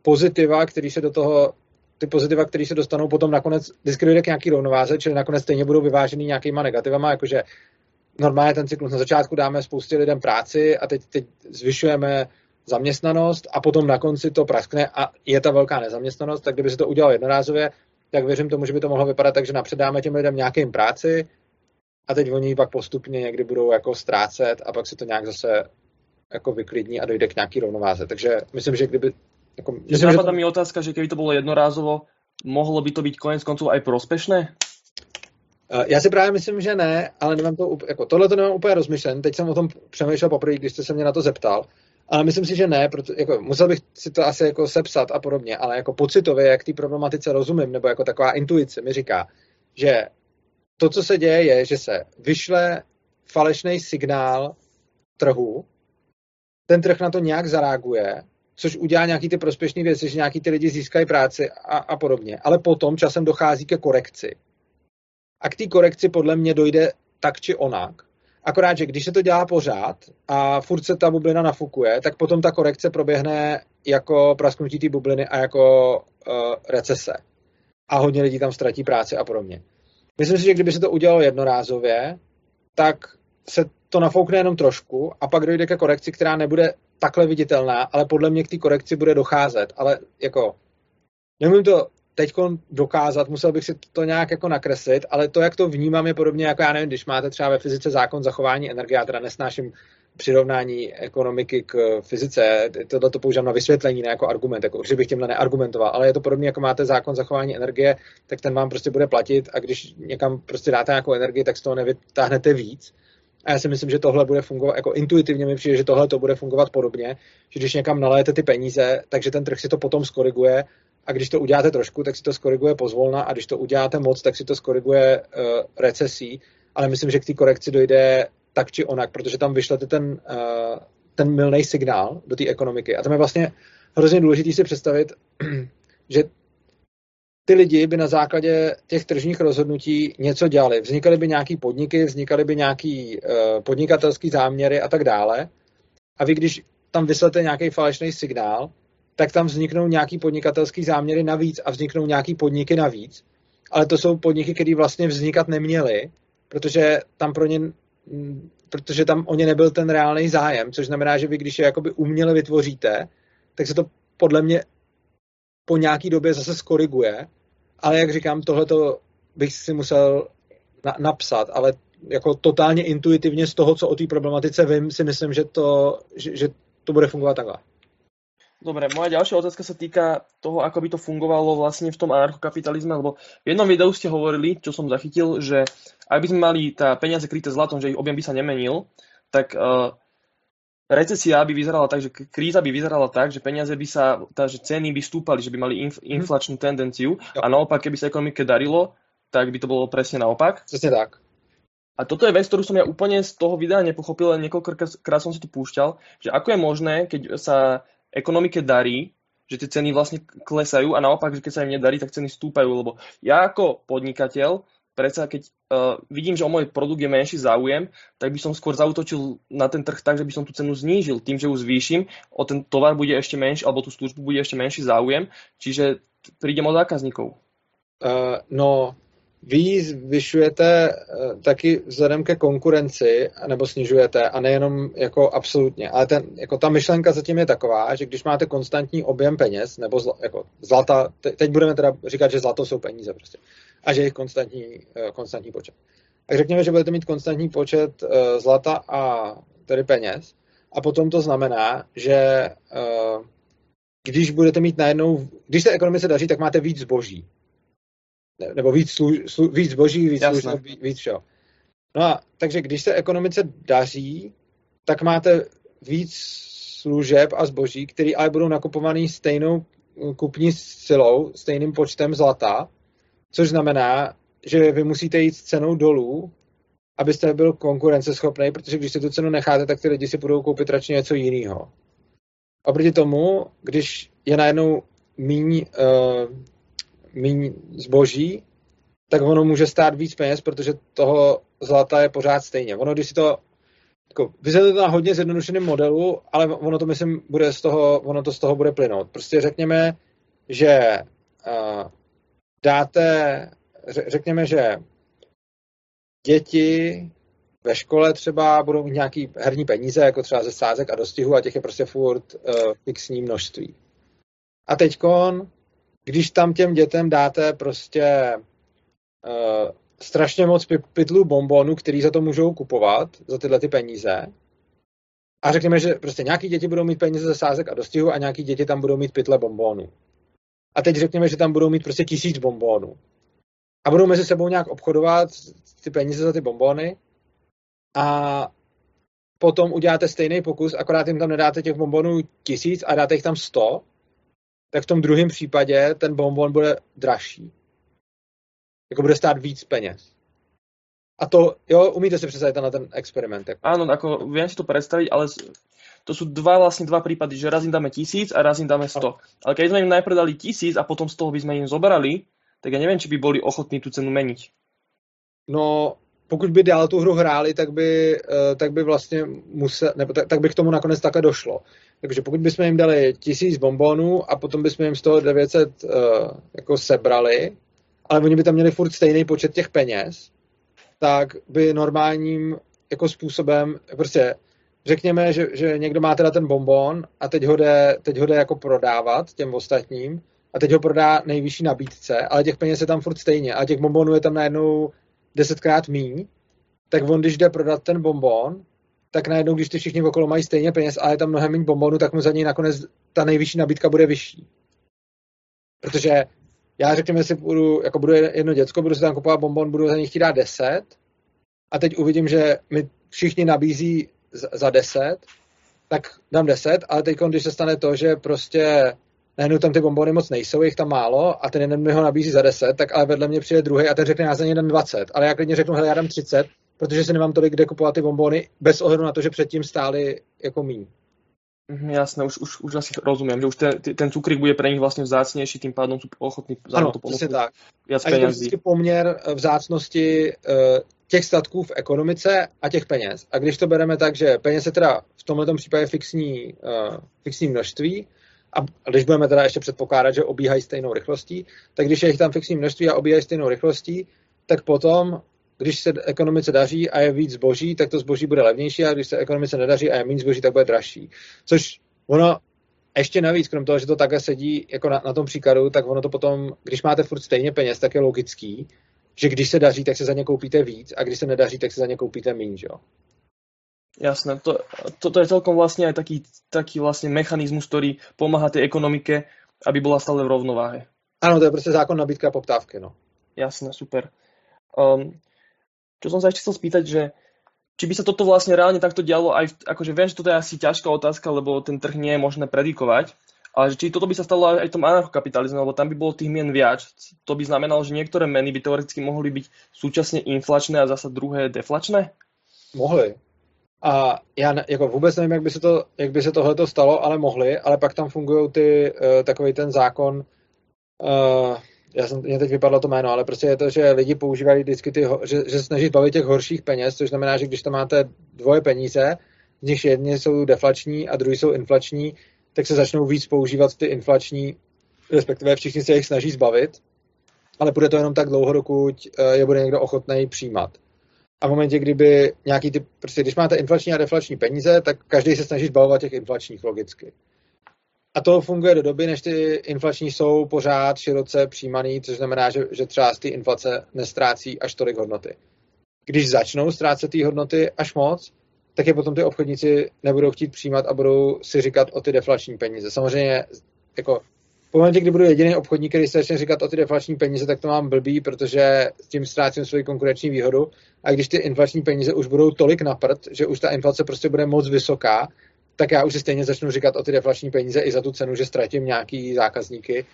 pozitiva, které se do toho ty pozitiva, které se dostanou potom nakonec dojde k nějaký rovnováze, čili nakonec stejně budou vyvážený nějakýma negativama, jakože normálně ten cyklus na začátku dáme spoustě lidem práci a teď, teď zvyšujeme zaměstnanost a potom na konci to praskne a je ta velká nezaměstnanost, tak kdyby se to udělalo jednorázově, tak věřím tomu, že by to mohlo vypadat tak, že napřed dáme těm lidem nějakým práci a teď oni pak postupně někdy budou jako ztrácet a pak se to nějak zase jako vyklidní a dojde k nějaký rovnováze. Takže myslím, že kdyby... Jako, myslím, že to... mi otázka, že kdyby to bylo jednorázovo, mohlo by to být konec konců aj prospešné? Eh, já si právě myslím, že ne, ale nemám to, jako, tohle to nemám úplně rozmyšlen. Teď jsem o tom přemýšlel poprvé, když jste se mě na to zeptal. Ale myslím si, že ne, proto, jako, musel bych si to asi jako sepsat a podobně, ale jako pocitově, jak té problematice rozumím, nebo jako taková intuice mi říká, že to, co se děje, je, že se vyšle falešný signál trhu, ten trh na to nějak zareaguje, což udělá nějaký ty prospěšné věci, že nějaký ty lidi získají práci a, a podobně. Ale potom časem dochází ke korekci. A k té korekci podle mě dojde tak či onak. Akorát, že když se to dělá pořád a furt se ta bublina nafukuje, tak potom ta korekce proběhne jako prasknutí té bubliny a jako uh, recese. A hodně lidí tam ztratí práci a podobně. Myslím si, že kdyby se to udělalo jednorázově, tak se to nafoukne jenom trošku a pak dojde ke korekci, která nebude takhle viditelná, ale podle mě k té korekci bude docházet. Ale jako, nemůžu to teď dokázat, musel bych si to nějak jako nakreslit, ale to, jak to vnímám, je podobně jako, já nevím, když máte třeba ve fyzice zákon zachování energie, já teda nesnáším přirovnání ekonomiky k fyzice, tohle to používám na vysvětlení, ne jako argument, jako že bych tímhle neargumentoval, ale je to podobně, jako máte zákon zachování energie, tak ten vám prostě bude platit a když někam prostě dáte nějakou energii, tak z toho nevytáhnete víc. A já si myslím, že tohle bude fungovat, jako intuitivně mi přijde, že tohle to bude fungovat podobně, že když někam naléte ty peníze, takže ten trh si to potom skoriguje a když to uděláte trošku, tak si to skoriguje pozvolna a když to uděláte moc, tak si to skoriguje uh, recesí, ale myslím, že k té korekci dojde tak či onak, protože tam vyšlete ten, uh, ten milný signál do té ekonomiky. A tam je vlastně hrozně důležité si představit, *clears throat* že ty lidi by na základě těch tržních rozhodnutí něco dělali. Vznikaly by nějaký podniky, vznikaly by nějaký uh, podnikatelský záměry a tak dále. A vy, když tam vyslete nějaký falešný signál, tak tam vzniknou nějaký podnikatelský záměry navíc a vzniknou nějaký podniky navíc. Ale to jsou podniky, které vlastně vznikat neměly, protože tam pro ně protože tam o ně nebyl ten reálný zájem, což znamená, že vy, když je jakoby uměle vytvoříte, tak se to podle mě po nějaký době zase skoriguje, ale jak říkám, tohleto bych si musel na- napsat, ale jako totálně intuitivně z toho, co o té problematice vím, si myslím, že to, že, že to bude fungovat takhle. Dobre, moja ďalšia otázka sa týka toho, ako by to fungovalo vlastne v tom anarchokapitalizme, lebo v jednom videu ste hovorili, čo som zachytil, že ak by sme mali tá peniaze kryté zlatom, že ich objem by sa nemenil, tak uh, recesia by vyzerala tak, že kríza by vyzerala tak, že peniaze by sa, tá, že ceny by stúpali, že by mali inf, mhm. inflačnú tendenciu a naopak, keby sa ekonomike darilo, tak by to bolo presne naopak. Presne tak. A toto je vec, ktorú som ja úplne z toho videa nepochopil, len niekoľkokrát som si tu púšťal, že ako je možné, keď sa ekonomike darí, že tie ceny vlastne klesajú a naopak, že keď sa im nedarí, tak ceny stúpajú, lebo ja ako podnikateľ, predsa keď uh, vidím, že o môj produkt je menší záujem, tak by som skôr zautočil na ten trh tak, že by som tú cenu znížil. Tým, že ju zvýšim, o ten tovar bude ešte menší, alebo tú službu bude ešte menší záujem, čiže prídem o zákazníkov. Uh, no, vy zvyšujete eh, taky vzhledem ke konkurenci, nebo snižujete, a nejenom jako absolutně. Ale ten, jako ta myšlenka zatím je taková, že když máte konstantní objem peněz, nebo zla, jako zlata, teď budeme teda říkat, že zlato jsou peníze prostě, a že je konstantní, eh, konstantní počet. Tak řekněme, že budete mít konstantní počet eh, zlata a tedy peněz, a potom to znamená, že když budete mít najednou, když se ekonomice daří, tak máte víc zboží nebo víc, slu, slu, víc zboží, víc služeb, víc, víc všeho. No a takže když se ekonomice daří, tak máte víc služeb a zboží, které ale budou nakupovaný stejnou kupní silou, stejným počtem zlata, což znamená, že vy musíte jít s cenou dolů, abyste byl konkurenceschopný, protože když si tu cenu necháte, tak ty lidi si budou koupit radši něco jiného. Oproti tomu, když je najednou míň uh, méně zboží, tak ono může stát víc peněz, protože toho zlata je pořád stejně. Ono, když si to jako, to na hodně zjednodušeném modelu, ale ono to, myslím, bude z toho, ono to z toho bude plynout. Prostě řekněme, že uh, dáte, řekněme, že děti ve škole třeba budou mít nějaký herní peníze, jako třeba ze sázek a dostihu a těch je prostě furt uh, fixní množství. A teďkon když tam těm dětem dáte prostě uh, strašně moc pytlů bombonů, který za to můžou kupovat, za tyhle ty peníze, a řekněme, že prostě nějaký děti budou mít peníze ze sázek a dostihu a nějaký děti tam budou mít pytle bombónů. A teď řekněme, že tam budou mít prostě tisíc bombónů. A budou mezi sebou nějak obchodovat ty peníze za ty bombóny a potom uděláte stejný pokus, akorát jim tam nedáte těch bombonů tisíc a dáte jich tam sto tak v tom druhém případě ten bonbon bude dražší. Jako bude stát víc peněz. A to, jo, umíte si představit na ten experiment. Jako. Áno, ako viem si to predstaviť, ale to sú dva vlastne dva prípady, že raz im dáme tisíc a raz im dáme sto. Ale keď sme im najprv dali tisíc a potom z toho by sme im zobrali, tak ja neviem, či by boli ochotní tú cenu meniť. No, pokud by dál tu hru hráli, tak by, eh, tak by vlastně musel, nebo tak, tak by k tomu nakonec takhle došlo. Takže pokud bychom jim dali tisíc bombonů a potom bychom jim z toho 900 uh, eh, jako sebrali, ale oni by tam měli furt stejný počet těch peněz, tak by normálním jako způsobem, prostě řekněme, že, že někdo má teda ten bonbon a teď ho, jde, teď ho jde jako prodávat těm ostatním a teď ho prodá nejvyšší nabídce, ale těch peněz je tam furt stejně a těch bonbonů je tam najednou desetkrát míň, tak on, když jde prodat ten bonbon, tak najednou, když ty všichni okolo mají stejně peněz a je tam mnohem méně bonbonů, tak mu za něj nakonec ta nejvyšší nabídka bude vyšší. Protože já řekněme si, budu, jako budu jedno děcko, budu si tam kupovat bonbon, budu za něj chtít dát 10 a teď uvidím, že mi všichni nabízí za 10, tak dám 10, ale teď, když se stane to, že prostě najednou tam ty bombony moc nejsou, jich tam málo a ten jeden mi ho nabízí za 10, tak ale vedle mě přijde druhý a ten řekne, já za něj dám 20. Ale já klidně řeknu, hele, já dám 30, protože si nemám tolik kde kupovat ty bombony, bez ohledu na to, že předtím stály jako míň. Mhm, jasné, už, už, už asi rozumím, že už ten, ten cukrík bude pro nich vlastně vzácnější, tím pádem jsou ochotní za ano, to ponúknuť tak. viac a je to poměr eh, vzácnosti uh, těch statků v ekonomice a těch peněz. A když to bereme tak, že peněz je teda v tomto případě fixní, uh, fixní množství, a když budeme teda ještě předpokládat, že obíhají stejnou rychlostí, tak když je jich tam fixní množství a obíhají stejnou rychlostí, tak potom, když se ekonomice daří a je víc zboží, tak to zboží bude levnější a když se ekonomice nedaří a je méně zboží, tak bude dražší. Což ono ještě navíc, krom toho, že to takhle sedí jako na, na tom příkladu, tak ono to potom, když máte furt stejně peněz, tak je logický, že když se daří, tak se za ně koupíte víc a když se nedaří, tak se za ně koupíte méně? Jasné, to, toto je celkom vlastne aj taký, taký vlastne mechanizmus, ktorý pomáha tej ekonomike, aby bola stále v rovnováhe. Áno, to je proste zákon nabídka a poptávky, no. Jasné, super. Um, čo som sa ešte chcel spýtať, že či by sa toto vlastne reálne takto dialo aj, v, akože viem, že toto je asi ťažká otázka, lebo ten trh nie je možné predikovať, ale že či toto by sa stalo aj v tom anarchokapitalizme, lebo tam by bolo tých mien viac. To by znamenalo, že niektoré meny by teoreticky mohli byť súčasne inflačné a zasa druhé deflačné? Mohli. A já ne, jako vůbec nevím, jak by se, to, jak by se tohle stalo, ale mohli, ale pak tam fungují ty, uh, takový ten zákon, uh, já jsem, mě teď vypadlo to jméno, ale prostě je to, že lidi používají vždycky ty, že, že snaží zbavit těch horších peněz, což znamená, že když tam máte dvoje peníze, z nich jedni jsou deflační a druhý jsou inflační, tak se začnou víc používat ty inflační, respektive všichni se jich snaží zbavit, ale bude to jenom tak dlouho, dokud uh, je bude někdo ochotný přijímat. A v momentě, kdyby nějaký typ, prostě když máte inflační a deflační peníze, tak každý se snaží zbavovat těch inflačních logicky. A to funguje do doby, než ty inflační jsou pořád široce přijímaný, což znamená, že, že třeba z té inflace nestrácí až tolik hodnoty. Když začnou ztrácet ty hodnoty až moc, tak je potom ty obchodníci nebudou chtít přijímat a budou si říkat o ty deflační peníze. Samozřejmě jako v momentě, kdy budu jediný obchodník, který se začne říkat o ty deflační peníze, tak to mám blbý, protože s tím ztrácím svoji konkurenční výhodu. A když ty inflační peníze už budou tolik na prd, že už ta inflace prostě bude moc vysoká, tak já už si stejně začnu říkat o ty deflační peníze i za tu cenu, že ztratím nějaký zákazníky.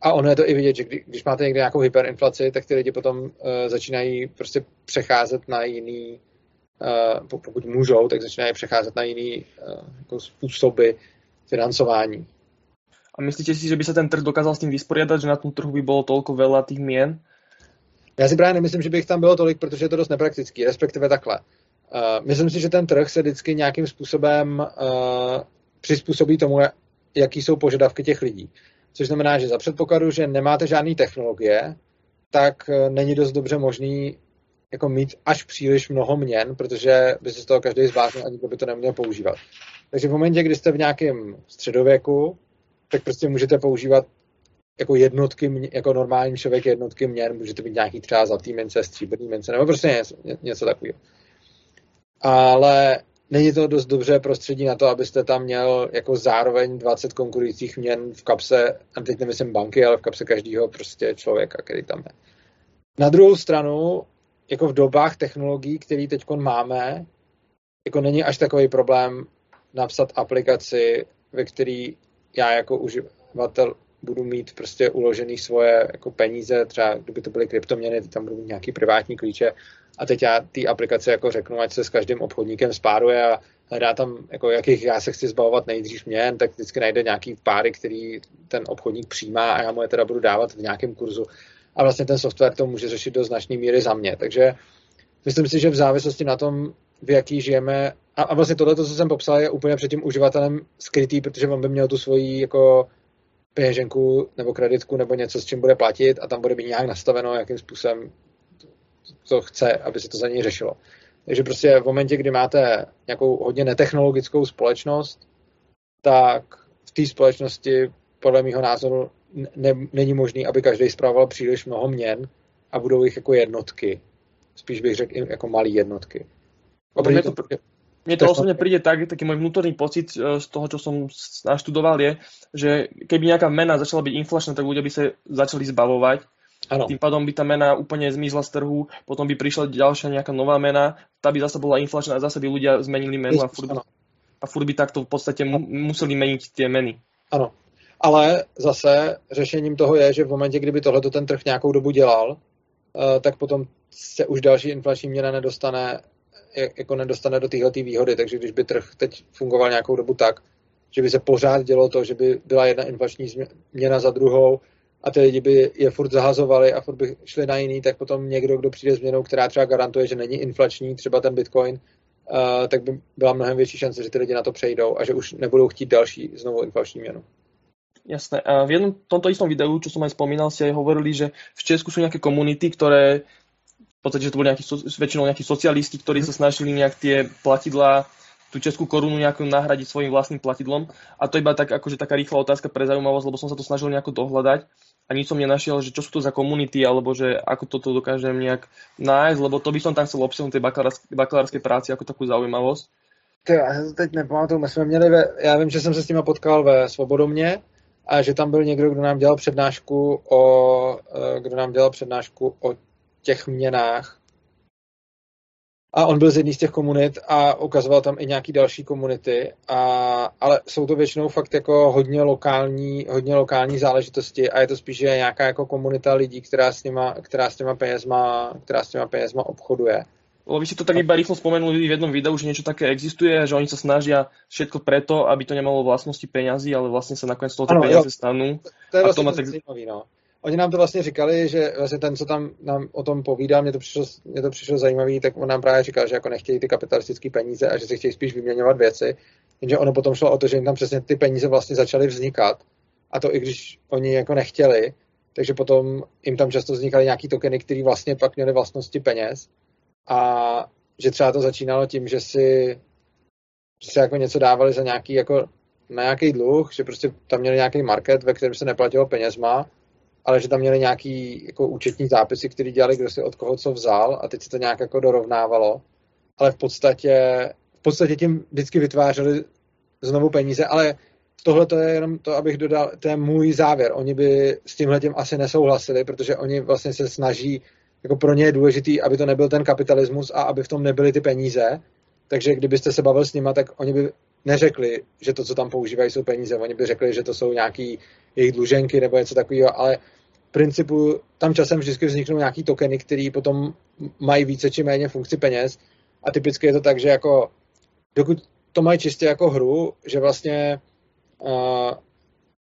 A ono je to i vidět, že když máte někde nějakou hyperinflaci, tak ty lidi potom uh, začínají prostě přecházet na jiný, uh, pokud můžou, tak začínají přecházet na jiný uh, jako způsoby financování. A myslíte si, že by se ten trh dokázal s tím vysporiadat, že na tom trhu by bylo tolko veľa těch měn? Já si právě nemyslím, že by jich tam bylo tolik, protože je to dost nepraktický, respektive takhle. Uh, myslím si, že ten trh se vždycky nějakým způsobem uh, přizpůsobí tomu, jaký jsou požadavky těch lidí. Což znamená, že za předpokladu, že nemáte žádné technologie, tak uh, není dost dobře možný jako mít až příliš mnoho měn, protože by se z toho každý zbláznil a nikdo by to neměl používat. Takže v momentě, kdy jste v nějakém středověku, tak prostě můžete používat jako jednotky, jako normální člověk jednotky měn, můžete mít nějaký třeba zlatý mince, stříbrný mince, nebo prostě něco, něco takového. Ale není to dost dobře prostředí na to, abyste tam měl jako zároveň 20 konkurujících měn v kapse, a teď nemyslím banky, ale v kapse každého prostě člověka, který tam je. Na druhou stranu, jako v dobách technologií, které teď máme, jako není až takový problém napsat aplikaci, ve který já jako uživatel budu mít prostě uložený svoje jako peníze, třeba kdyby to byly kryptoměny, tam budu mít nějaký privátní klíče a teď já té aplikace jako řeknu, ať se s každým obchodníkem spáruje a hledá tam, jako jakých já se chci zbavovat nejdřív měn, tak vždycky najde nějaký páry, který ten obchodník přijímá a já mu je teda budu dávat v nějakém kurzu. A vlastně ten software to může řešit do značné míry za mě. Takže myslím si, že v závislosti na tom, v jaký žijeme, a, a vlastně tohle, co jsem popsal, je úplně před tím uživatelem skrytý, protože on by měl tu svoji jako peněženku nebo kreditku nebo něco, s čím bude platit a tam bude mít nějak nastaveno, jakým způsobem to chce, aby se to za něj řešilo. Takže prostě v momentě, kdy máte nějakou hodně netechnologickou společnost, tak v té společnosti podle mého názoru ne, není možný, aby každý zpravoval příliš mnoho měn a budou jich jako jednotky. Spíš bych řekl jako malé jednotky. Mne to, mne to osobne príde tak, taký môj vnútorný pocit e, z toho, čo som naštudoval je, že keby nejaká mena začala byť inflačná, tak ľudia by sa začali zbavovať. Ano. Tým pádom by tá mena úplne zmizla z trhu, potom by prišla ďalšia nejaká nová mena, tá by zase bola inflačná a zase by ľudia zmenili menu a furt, by, a furt by takto v podstate mu, museli meniť tie meny. Ano. Ale zase řešením toho je, že v momentě, kdyby tohle ten trh nějakou dobu dělal, e, tak potom se už další inflační měna nedostane jako nedostane do téhle výhody, takže když by trh teď fungoval nějakou dobu tak, že by se pořád dělo to, že by byla jedna inflační změna za druhou a ty lidi by je furt zahazovali a furt by šli na jiný, tak potom někdo, kdo přijde změnou, která třeba garantuje, že není inflační, třeba ten Bitcoin, uh, tak by byla mnohem větší šance, že ty lidi na to přejdou a že už nebudou chtít další znovu inflační měnu. Jasné. A v jednom tomto istom videu, čo som aj spomínal, ste aj hovorili, že v Česku sú nejaké komunity, ktoré v podstate, že to boli nejakí, väčšinou nejakí socialisti, ktorí sa snažili nejak tie platidlá, tú českú korunu nejakú nahradiť svojim vlastným platidlom. A to iba tak, akože taká rýchla otázka pre zaujímavosť, lebo som sa to snažil nejako dohľadať a nič som nenašiel, že čo sú to za komunity, alebo že ako toto dokážem nejak nájsť, lebo to by som tam chcel obsiahnuť tej bakalárskej práci ako takú zaujímavosť. Ty, já se teď nepamatuju, my jsme měli, ve, já vím, že jsem se s nimi potkal ve Svobodomě a že tam byl někdo, kdo nám dělal přednášku o, eh, kdo nám dělal přednášku o těch měnách. A on byl z jedné z těch komunit a ukazoval tam i nějaký další komunity, a, ale jsou to většinou fakt jako hodně lokální, hodně lokální záležitosti a je to spíš nějaká jako komunita lidí, která s těma, která s těma penězma, která s těma penězma obchoduje. Lebo vy si to tak iba rýchlo spomenuli v jednom videu, že niečo také existuje, že oni sa snažia všetko preto, aby to nemalo vlastnosti peňazí, ale vlastne sa nakoniec toho peniaze stanú. To je vlastně tak... zajímavý, no oni nám to vlastně říkali, že vlastně ten, co tam nám o tom povídá, mě to přišlo, mě to přišlo zajímavý, tak on nám právě říkal, že jako nechtějí ty kapitalistické peníze a že se chtějí spíš vyměňovat věci. Jenže ono potom šlo o to, že jim tam přesně ty peníze vlastně začaly vznikat. A to i když oni jako nechtěli, takže potom jim tam často vznikaly nějaký tokeny, které vlastně pak měly vlastnosti peněz. A že třeba to začínalo tím, že si, že si jako něco dávali za nějaký jako na nějaký dluh, že prostě tam měli nějaký market, ve kterém se neplatilo penězma ale že tam měli nějaký jako účetní zápisy, které dělali, kdo si od koho co vzal a teď se to nějak jako dorovnávalo. Ale v podstatě, v podstatě tím vždycky vytvářeli znovu peníze, ale tohle to je jenom to, abych dodal, to je můj závěr. Oni by s tímhle tím asi nesouhlasili, protože oni vlastně se snaží, jako pro ně je důležitý, aby to nebyl ten kapitalismus a aby v tom nebyly ty peníze. Takže kdybyste se bavil s nima, tak oni by neřekli, že to, co tam používají, jsou peníze. Oni by řekli, že to jsou nějaký jejich dluženky nebo něco takového, ale v principu tam časem vždycky vzniknou nějaký tokeny, které potom mají více či méně funkci peněz a typicky je to tak, že jako dokud to mají čistě jako hru, že vlastně uh,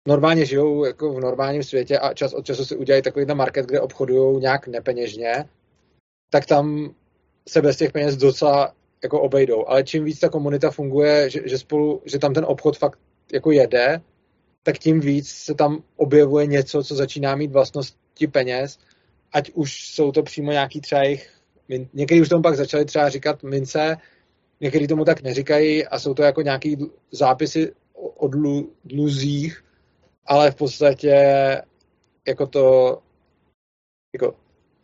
normálně žijou jako v normálním světě a čas od času si udělají takový na market, kde obchodují nějak nepeněžně, tak tam se bez těch peněz docela jako obejdou. Ale čím víc ta komunita funguje, že, že spolu, že tam ten obchod fakt jako jede, tak tím víc se tam objevuje něco, co začíná mít vlastnosti peněz, ať už jsou to přímo nějaký třeba jejich, někdy už tomu pak začali třeba říkat mince, někdy tomu tak neříkají a jsou to jako nějaký zápisy o dlu, dluzích, ale v podstatě jako to jako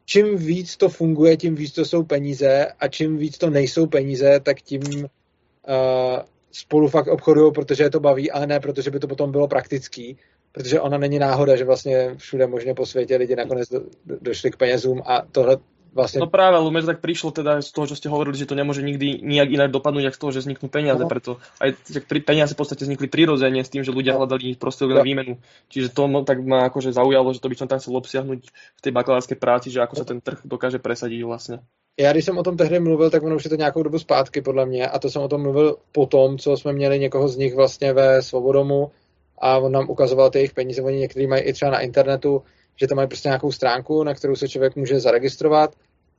čím víc to funguje, tím víc to jsou peníze a čím víc to nejsou peníze, tak tím uh, spolu fakt obchodují, protože je to baví, ale ne protože by to potom bylo praktický, protože ona není náhoda, že vlastně všude možně po světě lidi nakonec do, do, došli k penězům a tohle vlastne... No práve, lebo to tak prišlo teda z toho, čo ste hovorili, že to nemôže nikdy nijak inak dopadnúť, ako z toho, že vzniknú peniaze, no. preto aj peniaze v podstate vznikli prirodzene s tým, že ľudia no. hľadali prostriedok na výmenu. Čiže to tak ma akože zaujalo, že to by som tam chcel obsiahnuť v tej bakalárskej práci, že ako sa ten trh dokáže presadiť vlastne. Já když jsem o tom tehdy mluvil, tak ono už je to nějakou dobu zpátky, podle mě, a to jsem o tom mluvil po tom, co jsme měli někoho z nich vlastně ve Svobodomu a on nám ukazoval ty jejich peníze, oni některý mají i třeba na internetu, že tam mají prostě nějakou stránku, na kterou se člověk může zaregistrovat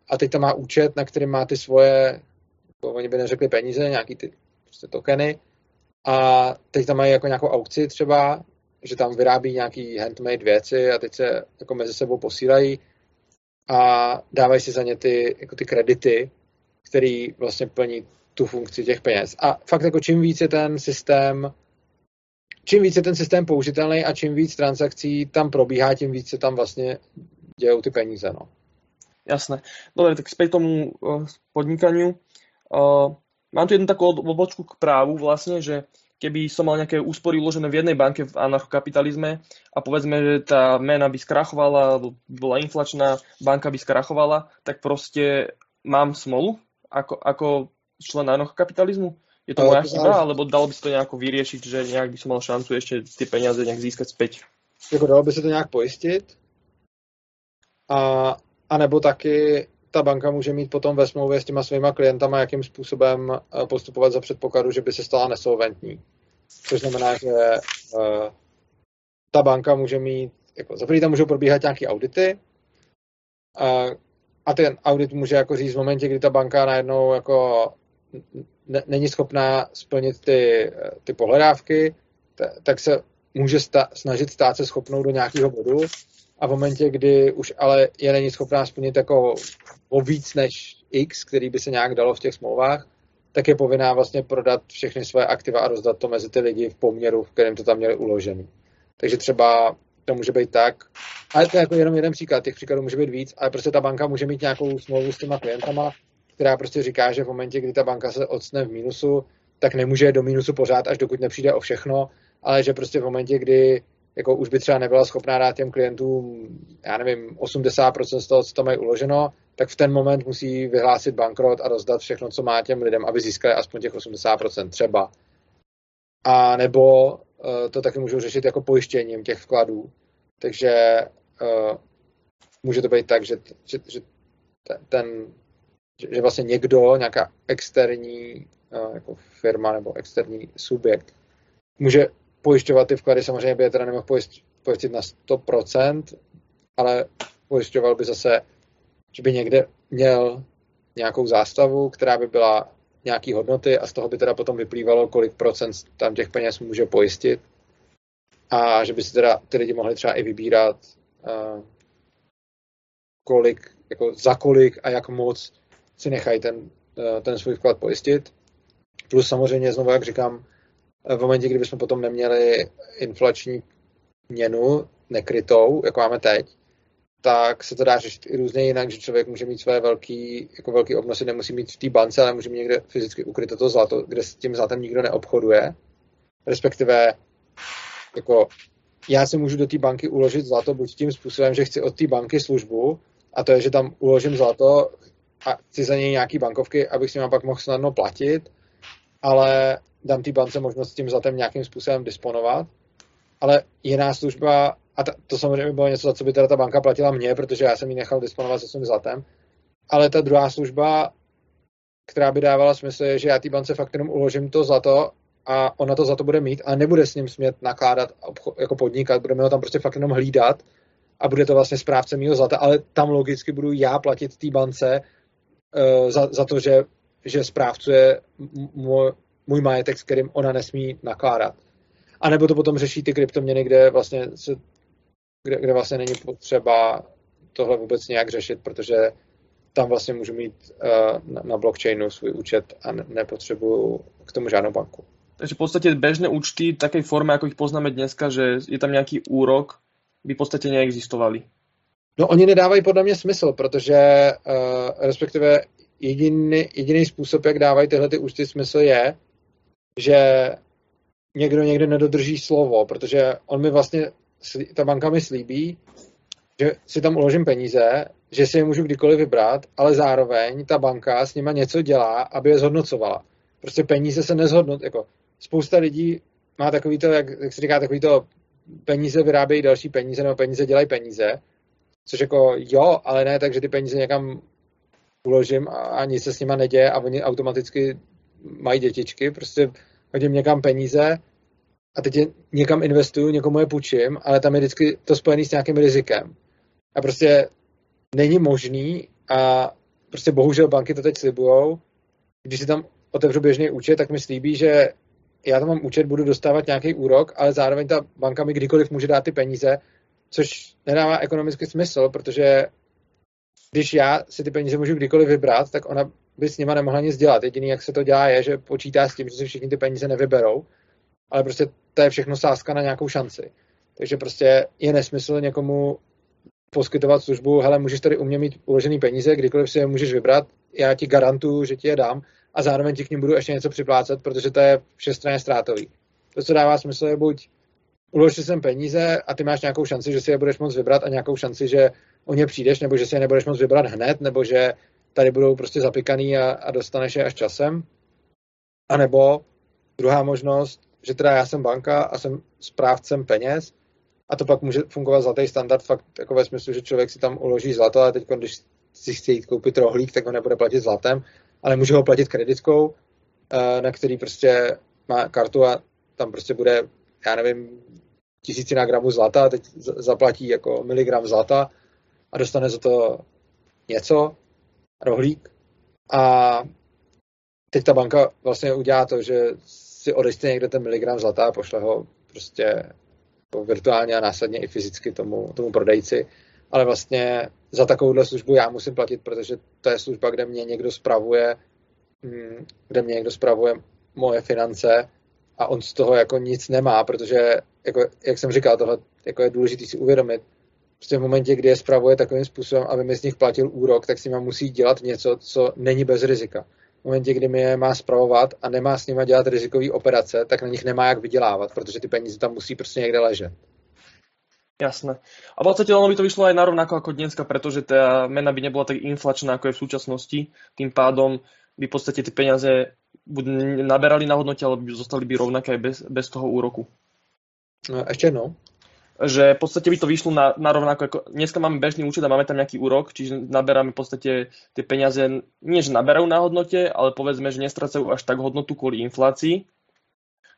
a teď tam má účet, na kterém má ty svoje, jako oni by neřekli peníze, nějaký ty prostě tokeny a teď tam mají jako nějakou aukci třeba, že tam vyrábí nějaký handmade věci a teď se jako mezi sebou posílají a dávají si za ně ty, jako ty kredity který vlastně plní tu funkci těch peněz. A fakt jako čím víc je ten systém čím víc je ten systém použitelný a čím víc transakcí tam probíhá, tím víc se tam vlastně dějou ty peníze. No. Jasné. Dobre, tak späť tomu uh, podnikaniu. Uh, mám tu jednu takú odbočku k právu vlastne, že keby som mal nejaké úspory uložené v jednej banke v anarchokapitalizme a povedzme, že tá mena by skrachovala, alebo bola inflačná, banka by skrachovala, tak proste mám smolu ako, ako člen anarchokapitalizmu? Je to moja chyba, alebo dalo by sa to nejako vyriešiť, že nejak by som mal šancu ešte ty peniaze nejak získať späť? Jako dalo by se to nějak pojistit? A, a nebo taky ta banka může mít potom ve smlouvě s těma svýma klientama, jakým způsobem eh, postupovat za předpokladu, že by se stala nesolventní. Což znamená, že uh, ta banka může mít, jako za tam můžou probíhat nějaké audity uh, a ten audit může jako říct v momentě, kdy ta banka najednou jako ne, není schopná splnit ty, ty pohledávky, t- tak se může sta- snažit stát se schopnou do nějakého bodu a v momentě, kdy už ale je není schopná splnit jako o víc než X, který by se nějak dalo v těch smlouvách, tak je povinná vlastně prodat všechny své aktiva a rozdat to mezi ty lidi v poměru, v kterém to tam měli uložený. Takže třeba to může být tak, ale to je jako jenom jeden příklad, těch příkladů může být víc, ale prostě ta banka může mít nějakou smlouvu s těma klientama, která prostě říká, že v momentě, kdy ta banka se odstne v mínusu, tak nemůže do mínusu pořád, až dokud nepřijde o všechno, ale že prostě v momentě, kdy jako už by třeba nebyla schopná dát těm klientům, já nevím, 80% z toho, co tam mají uloženo, tak v ten moment musí vyhlásit bankrot a rozdat všechno, co má těm lidem, aby získali aspoň těch 80% třeba. A nebo uh, to taky můžou řešit jako pojištěním těch vkladů. Takže uh, může to být tak, že, že, že ten, že, vlastně někdo, nějaká externí uh, jako firma nebo externí subjekt může pojišťovat ty vklady, samozřejmě by je teda nemohl pojistit na 100%, ale pojišťoval by zase, že by někde měl nějakou zástavu, která by byla nějaký hodnoty a z toho by teda potom vyplývalo, kolik procent tam těch peněz může pojistit a že by si teda ty lidi mohli třeba i vybírat, uh, kolik, jako za kolik a jak moc si nechají ten, uh, ten svůj vklad pojistit. Plus samozřejmě, znovu jak říkám, v momentě, kdybychom potom neměli inflační měnu nekrytou, jako máme teď, tak se to dá řešit i různě jinak, že člověk může mít své velký, jako velký obnosy, nemusí mít v té bance, ale může mít někde fyzicky ukryto to zlato, kde s tím zlatem nikdo neobchoduje. Respektive, jako já si můžu do té banky uložit zlato buď tím způsobem, že chci od té banky službu, a to je, že tam uložím zlato a chci za něj nějaký bankovky, abych s ním pak mohl snadno platit, ale dám té bance možnost tím zlatem nějakým způsobem disponovat, ale jiná služba, a ta, to samozřejmě bylo něco, za co by teda ta banka platila mě, protože já jsem ji nechal disponovat se svým zlatem, ale ta druhá služba, která by dávala smysl, je, že já té bance fakt jenom uložím to zlato a ona to za to bude mít a nebude s ním smět nakládat jako podnikat, budeme ho tam prostě fakt jenom hlídat a bude to vlastně správce mého zlata, ale tam logicky budu já platit té bance uh, za, za to, že, že správcuje můj majetek, s kterým ona nesmí nakládat. A nebo to potom řeší ty kryptoměny, kde vlastně, se, kde, kde vlastně není potřeba tohle vůbec nějak řešit, protože tam vlastně můžu mít uh, na, na blockchainu svůj účet a ne, nepotřebuju k tomu žádnou banku. Takže v podstatě běžné účty v takej forme, jako ich poznáme dneska, že je tam nějaký úrok, by v podstatě neexistovali. No oni nedávají podle mě smysl, protože uh, respektive jediný, jediný způsob, jak dávají tyhle ty účty smysl je, že někdo někde nedodrží slovo, protože on mi vlastně, ta banka mi slíbí, že si tam uložím peníze, že si je můžu kdykoliv vybrat, ale zároveň ta banka s nima něco dělá, aby je zhodnocovala. Prostě peníze se nezhodnot, jako spousta lidí má takový to, jak, jak se říká, takový to peníze vyrábějí další peníze, nebo peníze dělají peníze, což jako jo, ale ne tak, že ty peníze někam uložím a, a nic se s nima neděje a oni automaticky mají dětičky, prostě hodím někam peníze a teď je někam investuju, někomu je půjčím, ale tam je vždycky to spojené s nějakým rizikem. A prostě není možný a prostě bohužel banky to teď slibujou, když si tam otevřu běžný účet, tak mi slíbí, že já tam mám účet, budu dostávat nějaký úrok, ale zároveň ta banka mi kdykoliv může dát ty peníze, což nedává ekonomický smysl, protože když já si ty peníze můžu kdykoliv vybrat, tak ona by s nima nemohla nic dělat. Jediný, jak se to dělá, je, že počítá s tím, že si všichni ty peníze nevyberou, ale prostě to je všechno sázka na nějakou šanci. Takže prostě je nesmysl někomu poskytovat službu, hele, můžeš tady u mě mít uložený peníze, kdykoliv si je můžeš vybrat, já ti garantuju, že ti je dám a zároveň ti k ním budu ještě něco připlácet, protože to je všestranně ztrátový. To, co dává smysl, je buď ulož si sem peníze a ty máš nějakou šanci, že si je budeš moct vybrat a nějakou šanci, že o ně přijdeš, nebo že si je nebudeš moct vybrat hned, nebo že tady budou prostě zapikaný a, a dostaneš je až časem. A nebo druhá možnost, že teda já jsem banka a jsem správcem peněz a to pak může fungovat zlatý standard fakt jako ve smyslu, že člověk si tam uloží zlato a teď, když si chce jít koupit rohlík, tak ho nebude platit zlatem, ale může ho platit kreditkou, eh, na který prostě má kartu a tam prostě bude, já nevím, tisícina gramů zlata teď zaplatí jako miligram zlata a dostane za to něco, rohlík. A teď ta banka vlastně udělá to, že si odejste někde ten miligram zlata a pošle ho prostě jako virtuálně a následně i fyzicky tomu, tomu prodejci. Ale vlastně za takovouhle službu já musím platit, protože to je služba, kde mě někdo spravuje, mm, kde mě někdo spravuje moje finance a on z toho jako nic nemá, protože, jako, jak jsem říkal, tohle jako je důležité si uvědomit. Prostě v momentě, kdy je spravuje takovým způsobem, aby mi z nich platil úrok, tak s nimi musí dělat něco, co není bez rizika. V momentě, kdy mi je má spravovat a nemá s nimi dělat rizikové operace, tak na nich nemá jak vydělávat, protože ty peníze tam musí prostě někde ležet. Jasné. A v podstate ono by to vyšlo aj narovnako ako dneska, pretože tá mena by nebola tak inflačná, ako je v súčasnosti. Tým pádom by v podstate tie peniaze buď naberali na hodnote, alebo by zostali by rovnaké aj bez, bez toho úroku. No, ešte jednou. Že v podstate by to vyšlo na, na rovnako, ako dneska máme bežný účet a máme tam nejaký úrok, čiže naberáme v podstate tie peniaze, nie že naberajú na hodnote, ale povedzme, že nestracajú až tak hodnotu kvôli inflácii,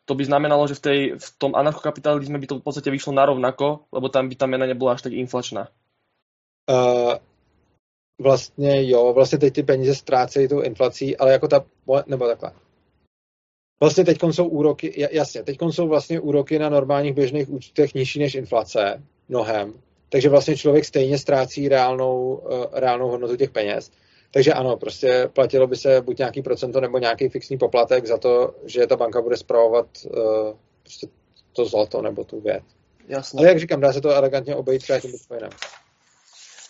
to by znamenalo, že v, tej, v tom anarchokapitalizme by to v podstate vyšlo narovnako, lebo tam by ta mena nebola až tak inflačná. Uh, vlastně jo, vlastně teď ty peníze ztrácejí tou inflací, ale jako ta, nebo takhle. Vlastně teď jsou úroky, jasně, teď jsou vlastně úroky na normálních běžných účtech nižší než inflace, mnohem. Takže vlastně člověk stejně ztrácí reálnou, uh, reálnou hodnotu těch peněz. Takže ano, prostě platilo by se buď nějaký procento nebo nějaký fixní poplatek za to, že ta banka bude zpravovat uh, prostě to zlato nebo tu věc. Jasne. Ale jak říkám, dá se to elegantně obejít třeba tím bitcoinem.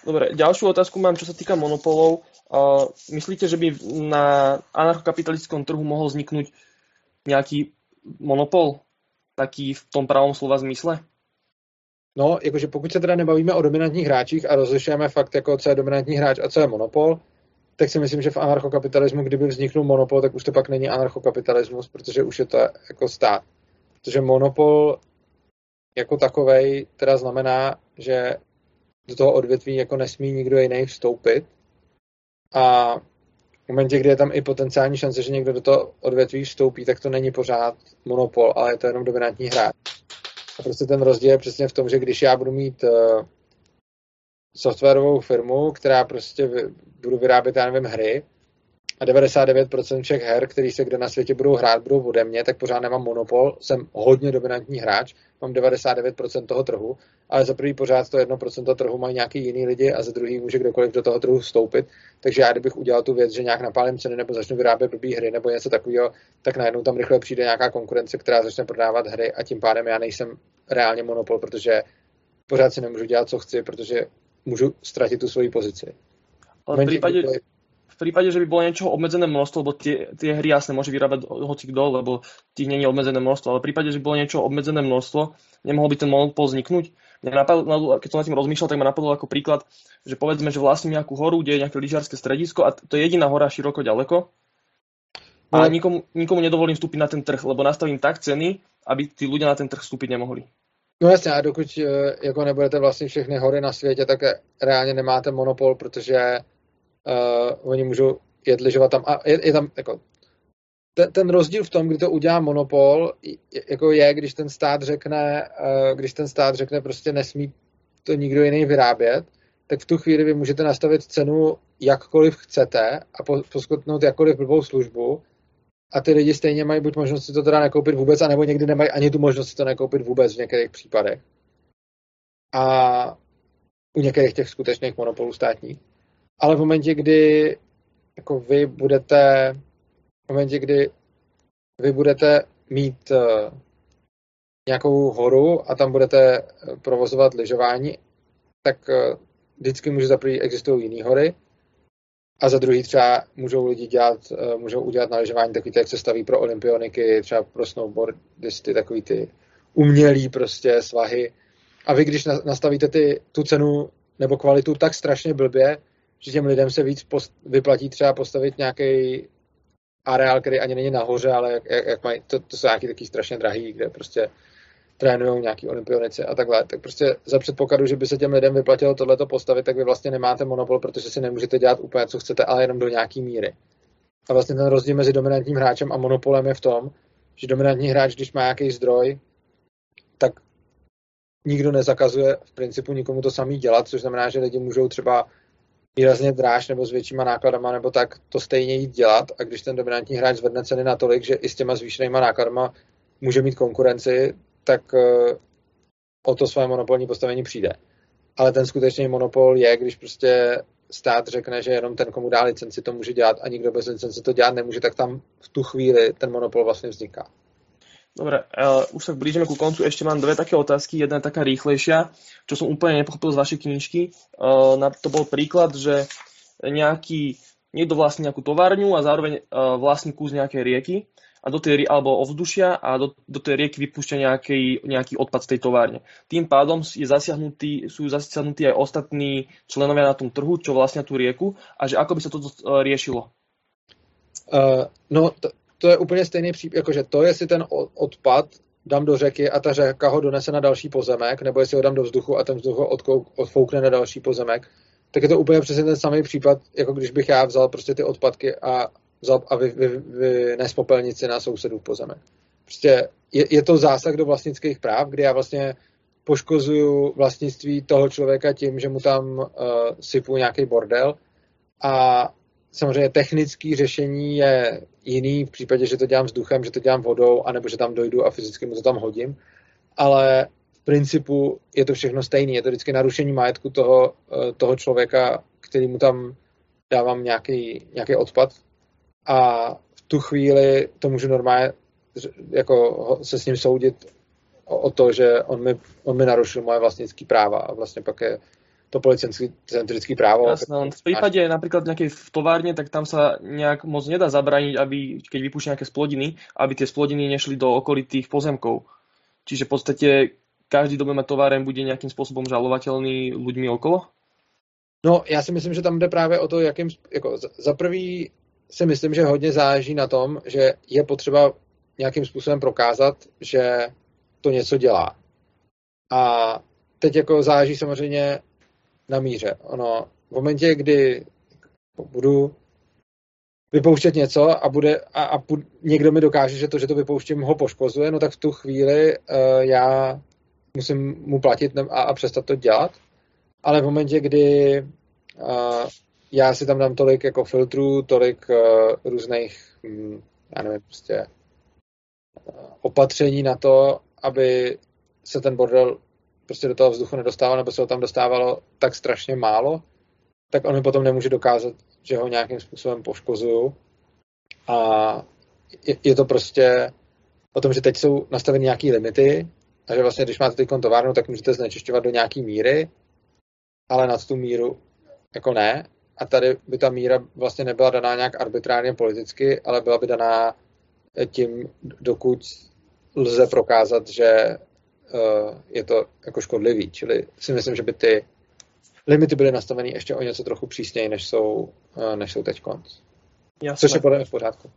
Dobre, ďalšiu otázku mám, čo sa týka monopolov. Uh, myslíte, že by na anarchokapitalistickom trhu mohol vzniknúť nejaký monopol, taký v tom pravom slova zmysle? No, jakože pokud se teda nebavíme o dominantních hráčích a rozlišujeme fakt, jako co je dominantní hráč a co je monopol, tak si myslím, že v anarchokapitalismu, kdyby vzniknul monopol, tak už to pak není anarchokapitalismus, protože už je to jako stát. Protože monopol jako takovej teda znamená, že do toho odvětví jako nesmí nikdo jiný vstoupit a v momentě, kdy je tam i potenciální šance, že někdo do toho odvětví vstoupí, tak to není pořád monopol, ale je to jenom dominantní hráč. A prostě ten rozdíl je přesně v tom, že když já budu mít uh, softwarovou firmu, která prostě budu vyrábět, já nevím, hry a 99% všech her, které se kde na světě budou hrát, budou ode mě, tak pořád nemám monopol, jsem hodně dominantní hráč, mám 99% toho trhu, ale za prvý pořád to 1% trhu mají nějaký jiný lidi a za druhý může kdokoliv do toho trhu vstoupit. Takže já kdybych udělal tu věc, že nějak napálím ceny nebo začnu vyrábět blbý hry nebo něco takového, tak najednou tam rychle přijde nějaká konkurence, která začne prodávat hry a tím pádem já nejsem reálně monopol, protože pořád si nemůžu dělat, co chci, protože můžu ztratit tu svoji pozici. Ale v prípade, v prípade, že by bolo niečo obmedzené množstvo, lebo tie, tie hry jasne môže vyrábať hoci kto, lebo tých není obmedzené množstvo, ale v prípade, že by bolo niečo obmedzené množstvo, nemohol by ten monopol vzniknúť. Mňa napadlo, keď som nad tým rozmýšľal, tak ma napadlo ako príklad, že povedzme, že vlastním nejakú horu, kde je nejaké lyžiarske stredisko a to je jediná hora široko ďaleko a no. nikomu, nikomu nedovolím vstúpiť na ten trh, lebo nastavím tak ceny, aby tí ľudia na ten trh vstúpiť nemohli. No jasně, a dokud eh, jako nebudete vlastně všechny hory na světě, tak reálně nemáte monopol, protože uh, oni můžou jet lyžovat tam. A je, je tam jako ten, ten rozdíl v tom, kdy to udělá monopol, jako je, když ten stát řekne, uh, když ten stát řekne prostě nesmí to nikdo jiný vyrábět, tak v tu chvíli vy můžete nastavit cenu jakkoliv chcete a poskytnout jakkoliv blbou službu a ty lidi stejně mají buď možnost si to teda nekoupit vůbec, anebo někdy nemají ani tu možnost si to nekoupit vůbec v některých případech. A u některých těch skutečných monopolů státních. Ale v momentě, kdy jako vy budete v momentě, kdy vy budete mít uh, nějakou horu a tam budete provozovat lyžování, tak uh, vždycky může za existují jiné hory a za druhý třeba můžou lidi dělat, můžou udělat na lyžování takový jak se staví pro olympioniky, třeba pro snowboardisty, takový ty umělý prostě svahy. A vy, když nastavíte ty, tu cenu nebo kvalitu tak strašně blbě, že těm lidem se víc post, vyplatí třeba postavit nějaký areál, který ani není nahoře, ale jak, jak, jak mají, to, to jsou nějaký taky strašně drahý, kde prostě trénují nějaký olympionici a takhle. Tak prostě za předpokladu, že by se těm lidem vyplatilo tohleto postavit, tak vy vlastně nemáte monopol, protože si nemůžete dělat úplně, co chcete, ale jenom do nějaký míry. A vlastně ten rozdíl mezi dominantním hráčem a monopolem je v tom, že dominantní hráč, když má nějaký zdroj, tak nikdo nezakazuje v principu nikomu to samý dělat, což znamená, že lidi můžou třeba výrazně dráž nebo s většíma nákladama nebo tak to stejně jít dělat a když ten dominantní hráč zvedne ceny natolik, že i s těma zvýšenýma nákladama může mít konkurenci, tak eh, o to své monopolní postavení přijde. Ale ten skutečný monopol je, když prostě stát řekne, že jenom ten, komu dá licenci, to může dělat a nikdo bez licence to dělat nemůže, tak tam v tu chvíli ten monopol vlastně vzniká. Dobre, uh, už sa blížime ku koncu. Ešte mám dve také otázky. Jedna je taká rýchlejšia, čo som úplne nepochopil z vašej knižky. Uh, na, to bol príklad, že nejaký, niekto vlastní nejakú továrňu a zároveň uh, vlastní kus nejakej rieky a do tej, alebo ovzdušia a do, do tej rieky vypúšťa nejaký, nejaký odpad z tej továrne. Tým pádom je zasiahnutý, sú zasiahnutí aj ostatní členovia na tom trhu, čo vlastnia tú rieku a že ako by sa toto riešilo? Uh, no, to je úplně stejný případ, jakože to, jestli ten odpad dám do řeky a ta řeka ho donese na další pozemek, nebo jestli ho dám do vzduchu a ten vzduch ho odfoukne na další pozemek, tak je to úplně přesně ten samý případ, jako když bych já vzal prostě ty odpadky a vzal a vy, vy, vy popelnici na sousedův pozemek. Prostě je, je to zásah do vlastnických práv, kdy já vlastně poškozuju vlastnictví toho člověka tím, že mu tam uh, sypu nějaký bordel a samozřejmě technické řešení je jiný v případě, že to dělám vzduchem, že to dělám vodou, anebo že tam dojdu a fyzicky mu to tam hodím. Ale v principu je to všechno stejné. Je to vždycky narušení majetku toho, eh, toho člověka, který mu tam dávám nějaký, nějaký odpad. A v tu chvíli to můžu normálně jako se s ním soudit o, o to, že on mi, on mi narušil moje vlastnické práva a vlastně pak je to policentrické právo. Jasné, len v prípade napríklad nejakej v továrne, tak tam sa nejak moc nedá zabraniť, aby, keď vypúšťa nejaké splodiny, aby tie splodiny nešli do okolitých pozemkov. Čiže v podstate každý, mať továren, bude nejakým spôsobom žalovateľný ľuďmi okolo? No, já si myslím, že tam jde právě o to, jakým, jako za prvý si myslím, že hodně záleží na tom, že je potřeba nějakým způsobem prokázat, že to něco dělá. A teď jako záleží samozřejmě na míře. Ono, v momentě, kdy budu vypouštět něco a, bude, a, a někdo mi dokáže, že to, že to vypouštím, ho poškozuje, no tak v tu chvíli uh, já musím mu platit a, a přestat to dělat. Ale v momentě, kdy uh, já si tam dám tolik jako filtrů, tolik uh, různých, hm, já nevím, prostě uh, opatření na to, aby se ten bordel prostě do toho vzduchu nedostával, nebo se ho tam dostávalo tak strašně málo, tak on mi potom nemůže dokázat, že ho nějakým způsobem poškozuju. A je, je to prostě o tom, že teď jsou nastaveny nějaké limity, a že vlastně, když máte teď továrnu, tak můžete znečišťovat do nějaké míry, ale nad tu míru jako ne. A tady by ta míra vlastně nebyla daná nějak arbitrárně politicky, ale byla by daná tím, dokud lze prokázat, že je to jako škodlivý. Čili si myslím, že by ty limity byly nastaveny ještě o něco trochu přísněji, než jsou, uh, než jsou teď konc. Jasné. Což je podle mě v pořádku.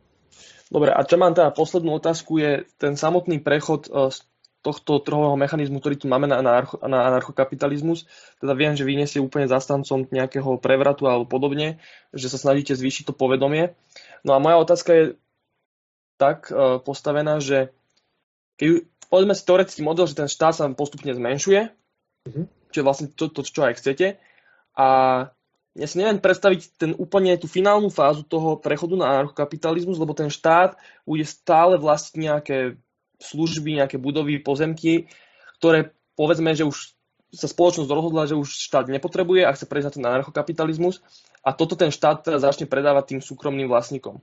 Dobre, a čo mám teda poslednú otázku je ten samotný prechod uh, z tohto trhového mechanizmu, ktorý tu máme na, anarcho, na anarchokapitalizmus. Teda viem, že vy nie ste úplne zastancom nejakého prevratu alebo podobne, že sa snažíte zvýšiť to povedomie. No a moja otázka je tak postavená, že keď povedzme si teoretický model, že ten štát sa postupne zmenšuje, mm-hmm. čo je vlastne to, to, čo aj chcete. A ja si neviem predstaviť ten úplne tú finálnu fázu toho prechodu na anarchokapitalizmus, lebo ten štát bude stále vlastniť nejaké služby, nejaké budovy, pozemky, ktoré povedzme, že už sa spoločnosť rozhodla, že už štát nepotrebuje a chce prejsť na ten anarchokapitalizmus a toto ten štát teda začne predávať tým súkromným vlastníkom.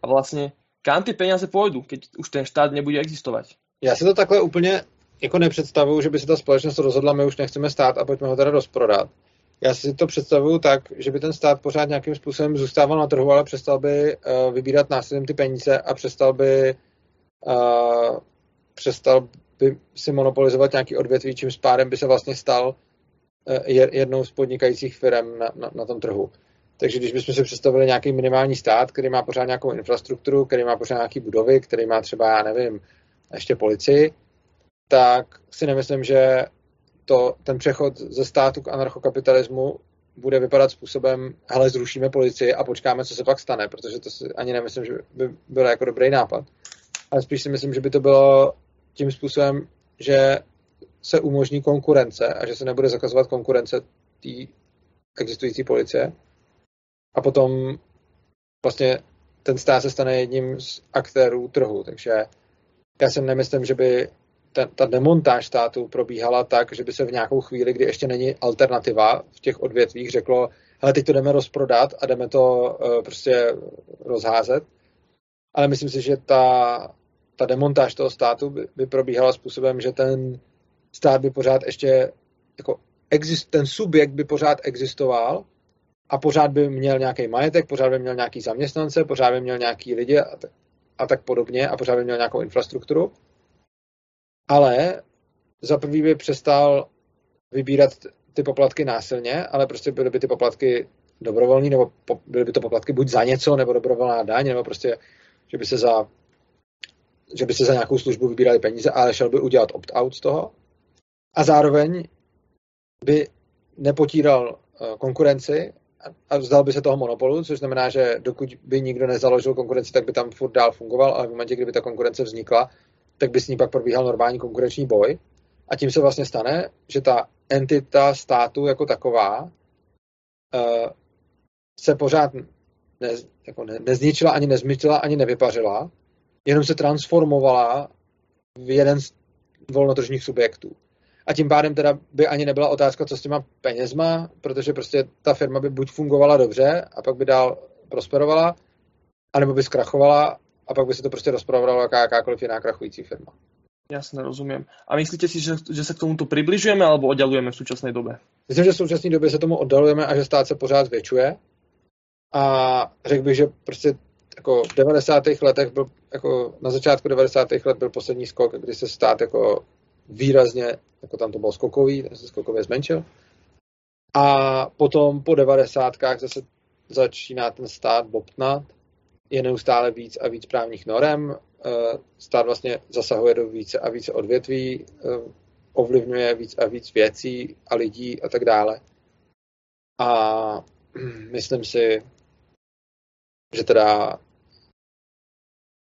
A vlastne, kam ty peniaze pôjdu, keď už ten štát nebude existovať? Já si to takhle úplně jako nepředstavuju, že by se ta společnost rozhodla, my už nechceme stát a pojďme ho teda rozprodat. Já si to představuju tak, že by ten stát pořád nějakým způsobem zůstával na trhu, ale přestal by uh, vybírat následem ty peníze a přestal by uh, přestal by si monopolizovat nějaký odvětví, čím pádem by se vlastně stal uh, jednou z podnikajících firm na, na, na tom trhu. Takže když bychom si představili nějaký minimální stát, který má pořád nějakou infrastrukturu, který má pořád nějaké budovy, který má třeba, já nevím, ještě policii, tak si nemyslím, že to, ten přechod ze státu k anarchokapitalismu bude vypadat způsobem, hele, zrušíme policii a počkáme, co se pak stane, protože to si ani nemyslím, že by byl jako dobrý nápad. Ale spíš si myslím, že by to bylo tím způsobem, že se umožní konkurence a že se nebude zakazovat konkurence té existující policie. A potom vlastně ten stát se stane jedním z aktérů trhu, takže já si nemyslím, že by ta, ta demontáž státu probíhala tak, že by se v nějakou chvíli, kdy ještě není alternativa v těch odvětvích, řeklo, hele, teď to jdeme rozprodat a jdeme to uh, prostě rozházet. Ale myslím si, že ta, ta demontáž toho státu by, by probíhala způsobem, že ten stát by pořád ještě, jako exist, ten subjekt by pořád existoval a pořád by měl nějaký majetek, pořád by měl nějaký zaměstnance, pořád by měl nějaký lidi a, tak, a tak podobně a pořád by měl nějakou infrastrukturu ale za prvý by přestal vybírat ty poplatky násilně, ale prostě byly by ty poplatky dobrovolní, nebo po, byly by to poplatky buď za něco, nebo dobrovolná daň, nebo prostě, že by se za že by se za nějakou službu vybírali peníze, ale šel by udělat opt-out z toho. A zároveň by nepotíral eh, konkurenci a vzdal by se toho monopolu, což znamená, že dokud by nikdo nezaložil konkurenci, tak by tam furt dál fungoval, ale v momentě, kdyby ta konkurence vznikla, tak by s ní pak probíhal normální konkurenční boj. A tím se vlastně stane, že ta entita státu jako taková uh, se pořád ne, jako ne, nezničila, ani nezmytila, ani nevypařila, jenom se transformovala v jeden z volnotržních subjektů. A tím pádem teda by ani nebyla otázka, co s těma penězma, protože prostě ta firma by buď fungovala dobře a pak by dál prosperovala, anebo by zkrachovala a pak by se to prostě rozprodalo jaká, jakákoliv jiná krachující firma. Jasne, rozumím. A myslíte si, že, že se k tomuto přibližujeme alebo oddalujeme v současné době? Myslím, že v současné době se tomu oddalujeme a že stát se pořád zvětšuje. A řekl bych, že prostě jako v 90. letech byl, jako na začátku 90. let byl poslední skok, kdy se stát jako výrazně, jako tam to bylo skokový, ten se skokově zmenšil. A potom po 90. zase začíná ten stát bobtnat je neustále víc a víc právních norem, eh, stát vlastně zasahuje do více a více odvětví, eh, ovlivňuje víc a víc věcí a lidí a tak dále. A *clears throat* myslím si, že teda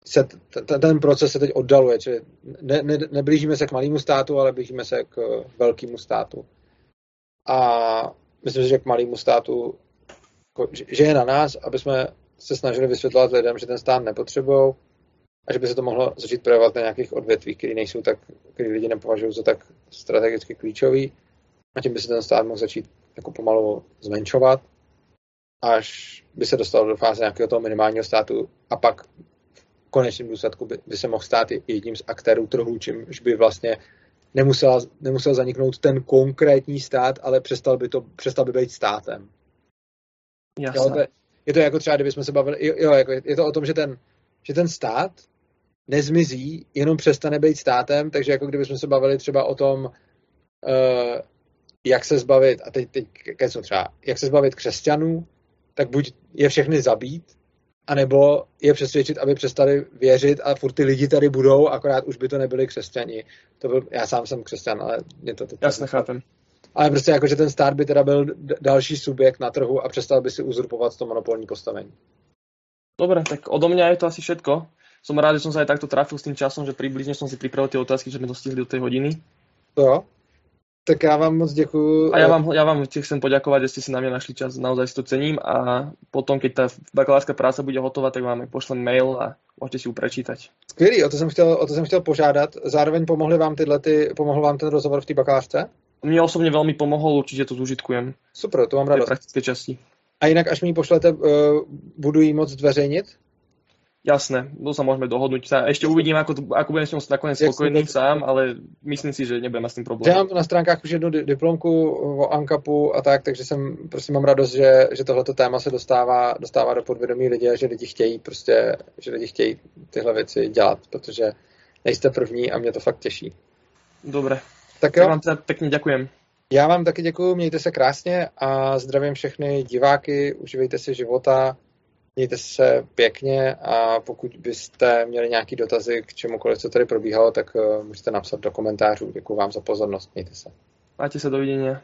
se t- ten proces se teď oddaluje, čili ne, ne, neblížíme se k malému státu, ale blížíme se k velkému státu. A myslím si, že k malému státu, jako, že je na nás, aby jsme se snažili vysvětlovat lidem, že ten stát nepotřebují a že by se to mohlo začít projevovat na nějakých odvětvích, které nejsou tak, které lidi nepovažují za tak strategicky klíčový a tím by se ten stát mohl začít jako pomalu zmenšovat, až by se dostal do fáze nějakého toho minimálního státu a pak konečném důsledku by, by se mohl stát jedním z aktérů trhu, čímž by vlastně nemusel, nemusel zaniknout ten konkrétní stát, ale přestal by, to, přestal by být státem. Jasně. Jo, to, je to jako třeba, kdybychom se bavili, jo, jako je to o tom, že ten, že ten stát nezmizí, jenom přestane být státem, takže jako kdybychom se bavili třeba o tom, uh, jak se zbavit, a teď, teď třeba, jak se zbavit křesťanů, tak buď je všechny zabít, anebo je přesvědčit, aby přestali věřit a furt ty lidi tady budou, akorát už by to nebyli křesťani. To byl, já sám jsem křesťan, ale mě to teď... Jasně, chápem. Ale prostě jako, že ten stát by teda byl další subjekt na trhu a přestal by si uzurpovat to monopolní postavení. Dobre, tak odo mňa je to asi všetko. Som rád, že som sa aj takto trafil s tým časom, že približne som si pripravil tie otázky, že sme dostihli do tej hodiny. Jo. Tak já vám moc děkuju. A já vám, já vám chcem poděkovat, že jste si na mě našli čas, naozaj si to cením a potom, keď ta bakalárska práca bude hotová, tak vám pošlem mail a můžete si ju prečítať. Skvělý, o to jsem chtěl, o to jsem chtěl požádat. Zároveň pomohli vám tyhle, ty, pomohl vám ten rozhovor v té bakalářce? Mne osobne veľmi pomohol, určite to zúžitkujem. Super, to mám radost. praktické časti. A jinak, až mi ji pošlete, uh, budu jí moc zveřejnit? Jasné, to sa môžeme dohodnúť. Sa ešte uvidím, ako, to, ako budem s ňou nakoniec spokojný sám, ale myslím si, že nebudem s tým problém. Já mám na stránkách už jednu diplomku o ANKAPu a tak, takže jsem, prostě mám radost, že, že tohleto téma se dostává, dostává do podvědomí lidí a že lidi chtějí prostě, že lidi chtějí tyhle věci dělat, protože nejste první a mě to fakt těší. Dobre. Tak jo. Tak vám teda pekne ďakujem. Já vám taky děkuji, mějte se krásně a zdravím všechny diváky, uživejte si života, mějte se pěkně a pokud byste měli nějaký dotazy k čemukoliv, co tady probíhalo, tak eh, můžete napsat do komentářů. Děkuji vám za pozornost, mějte se. Máte se, dovidenia.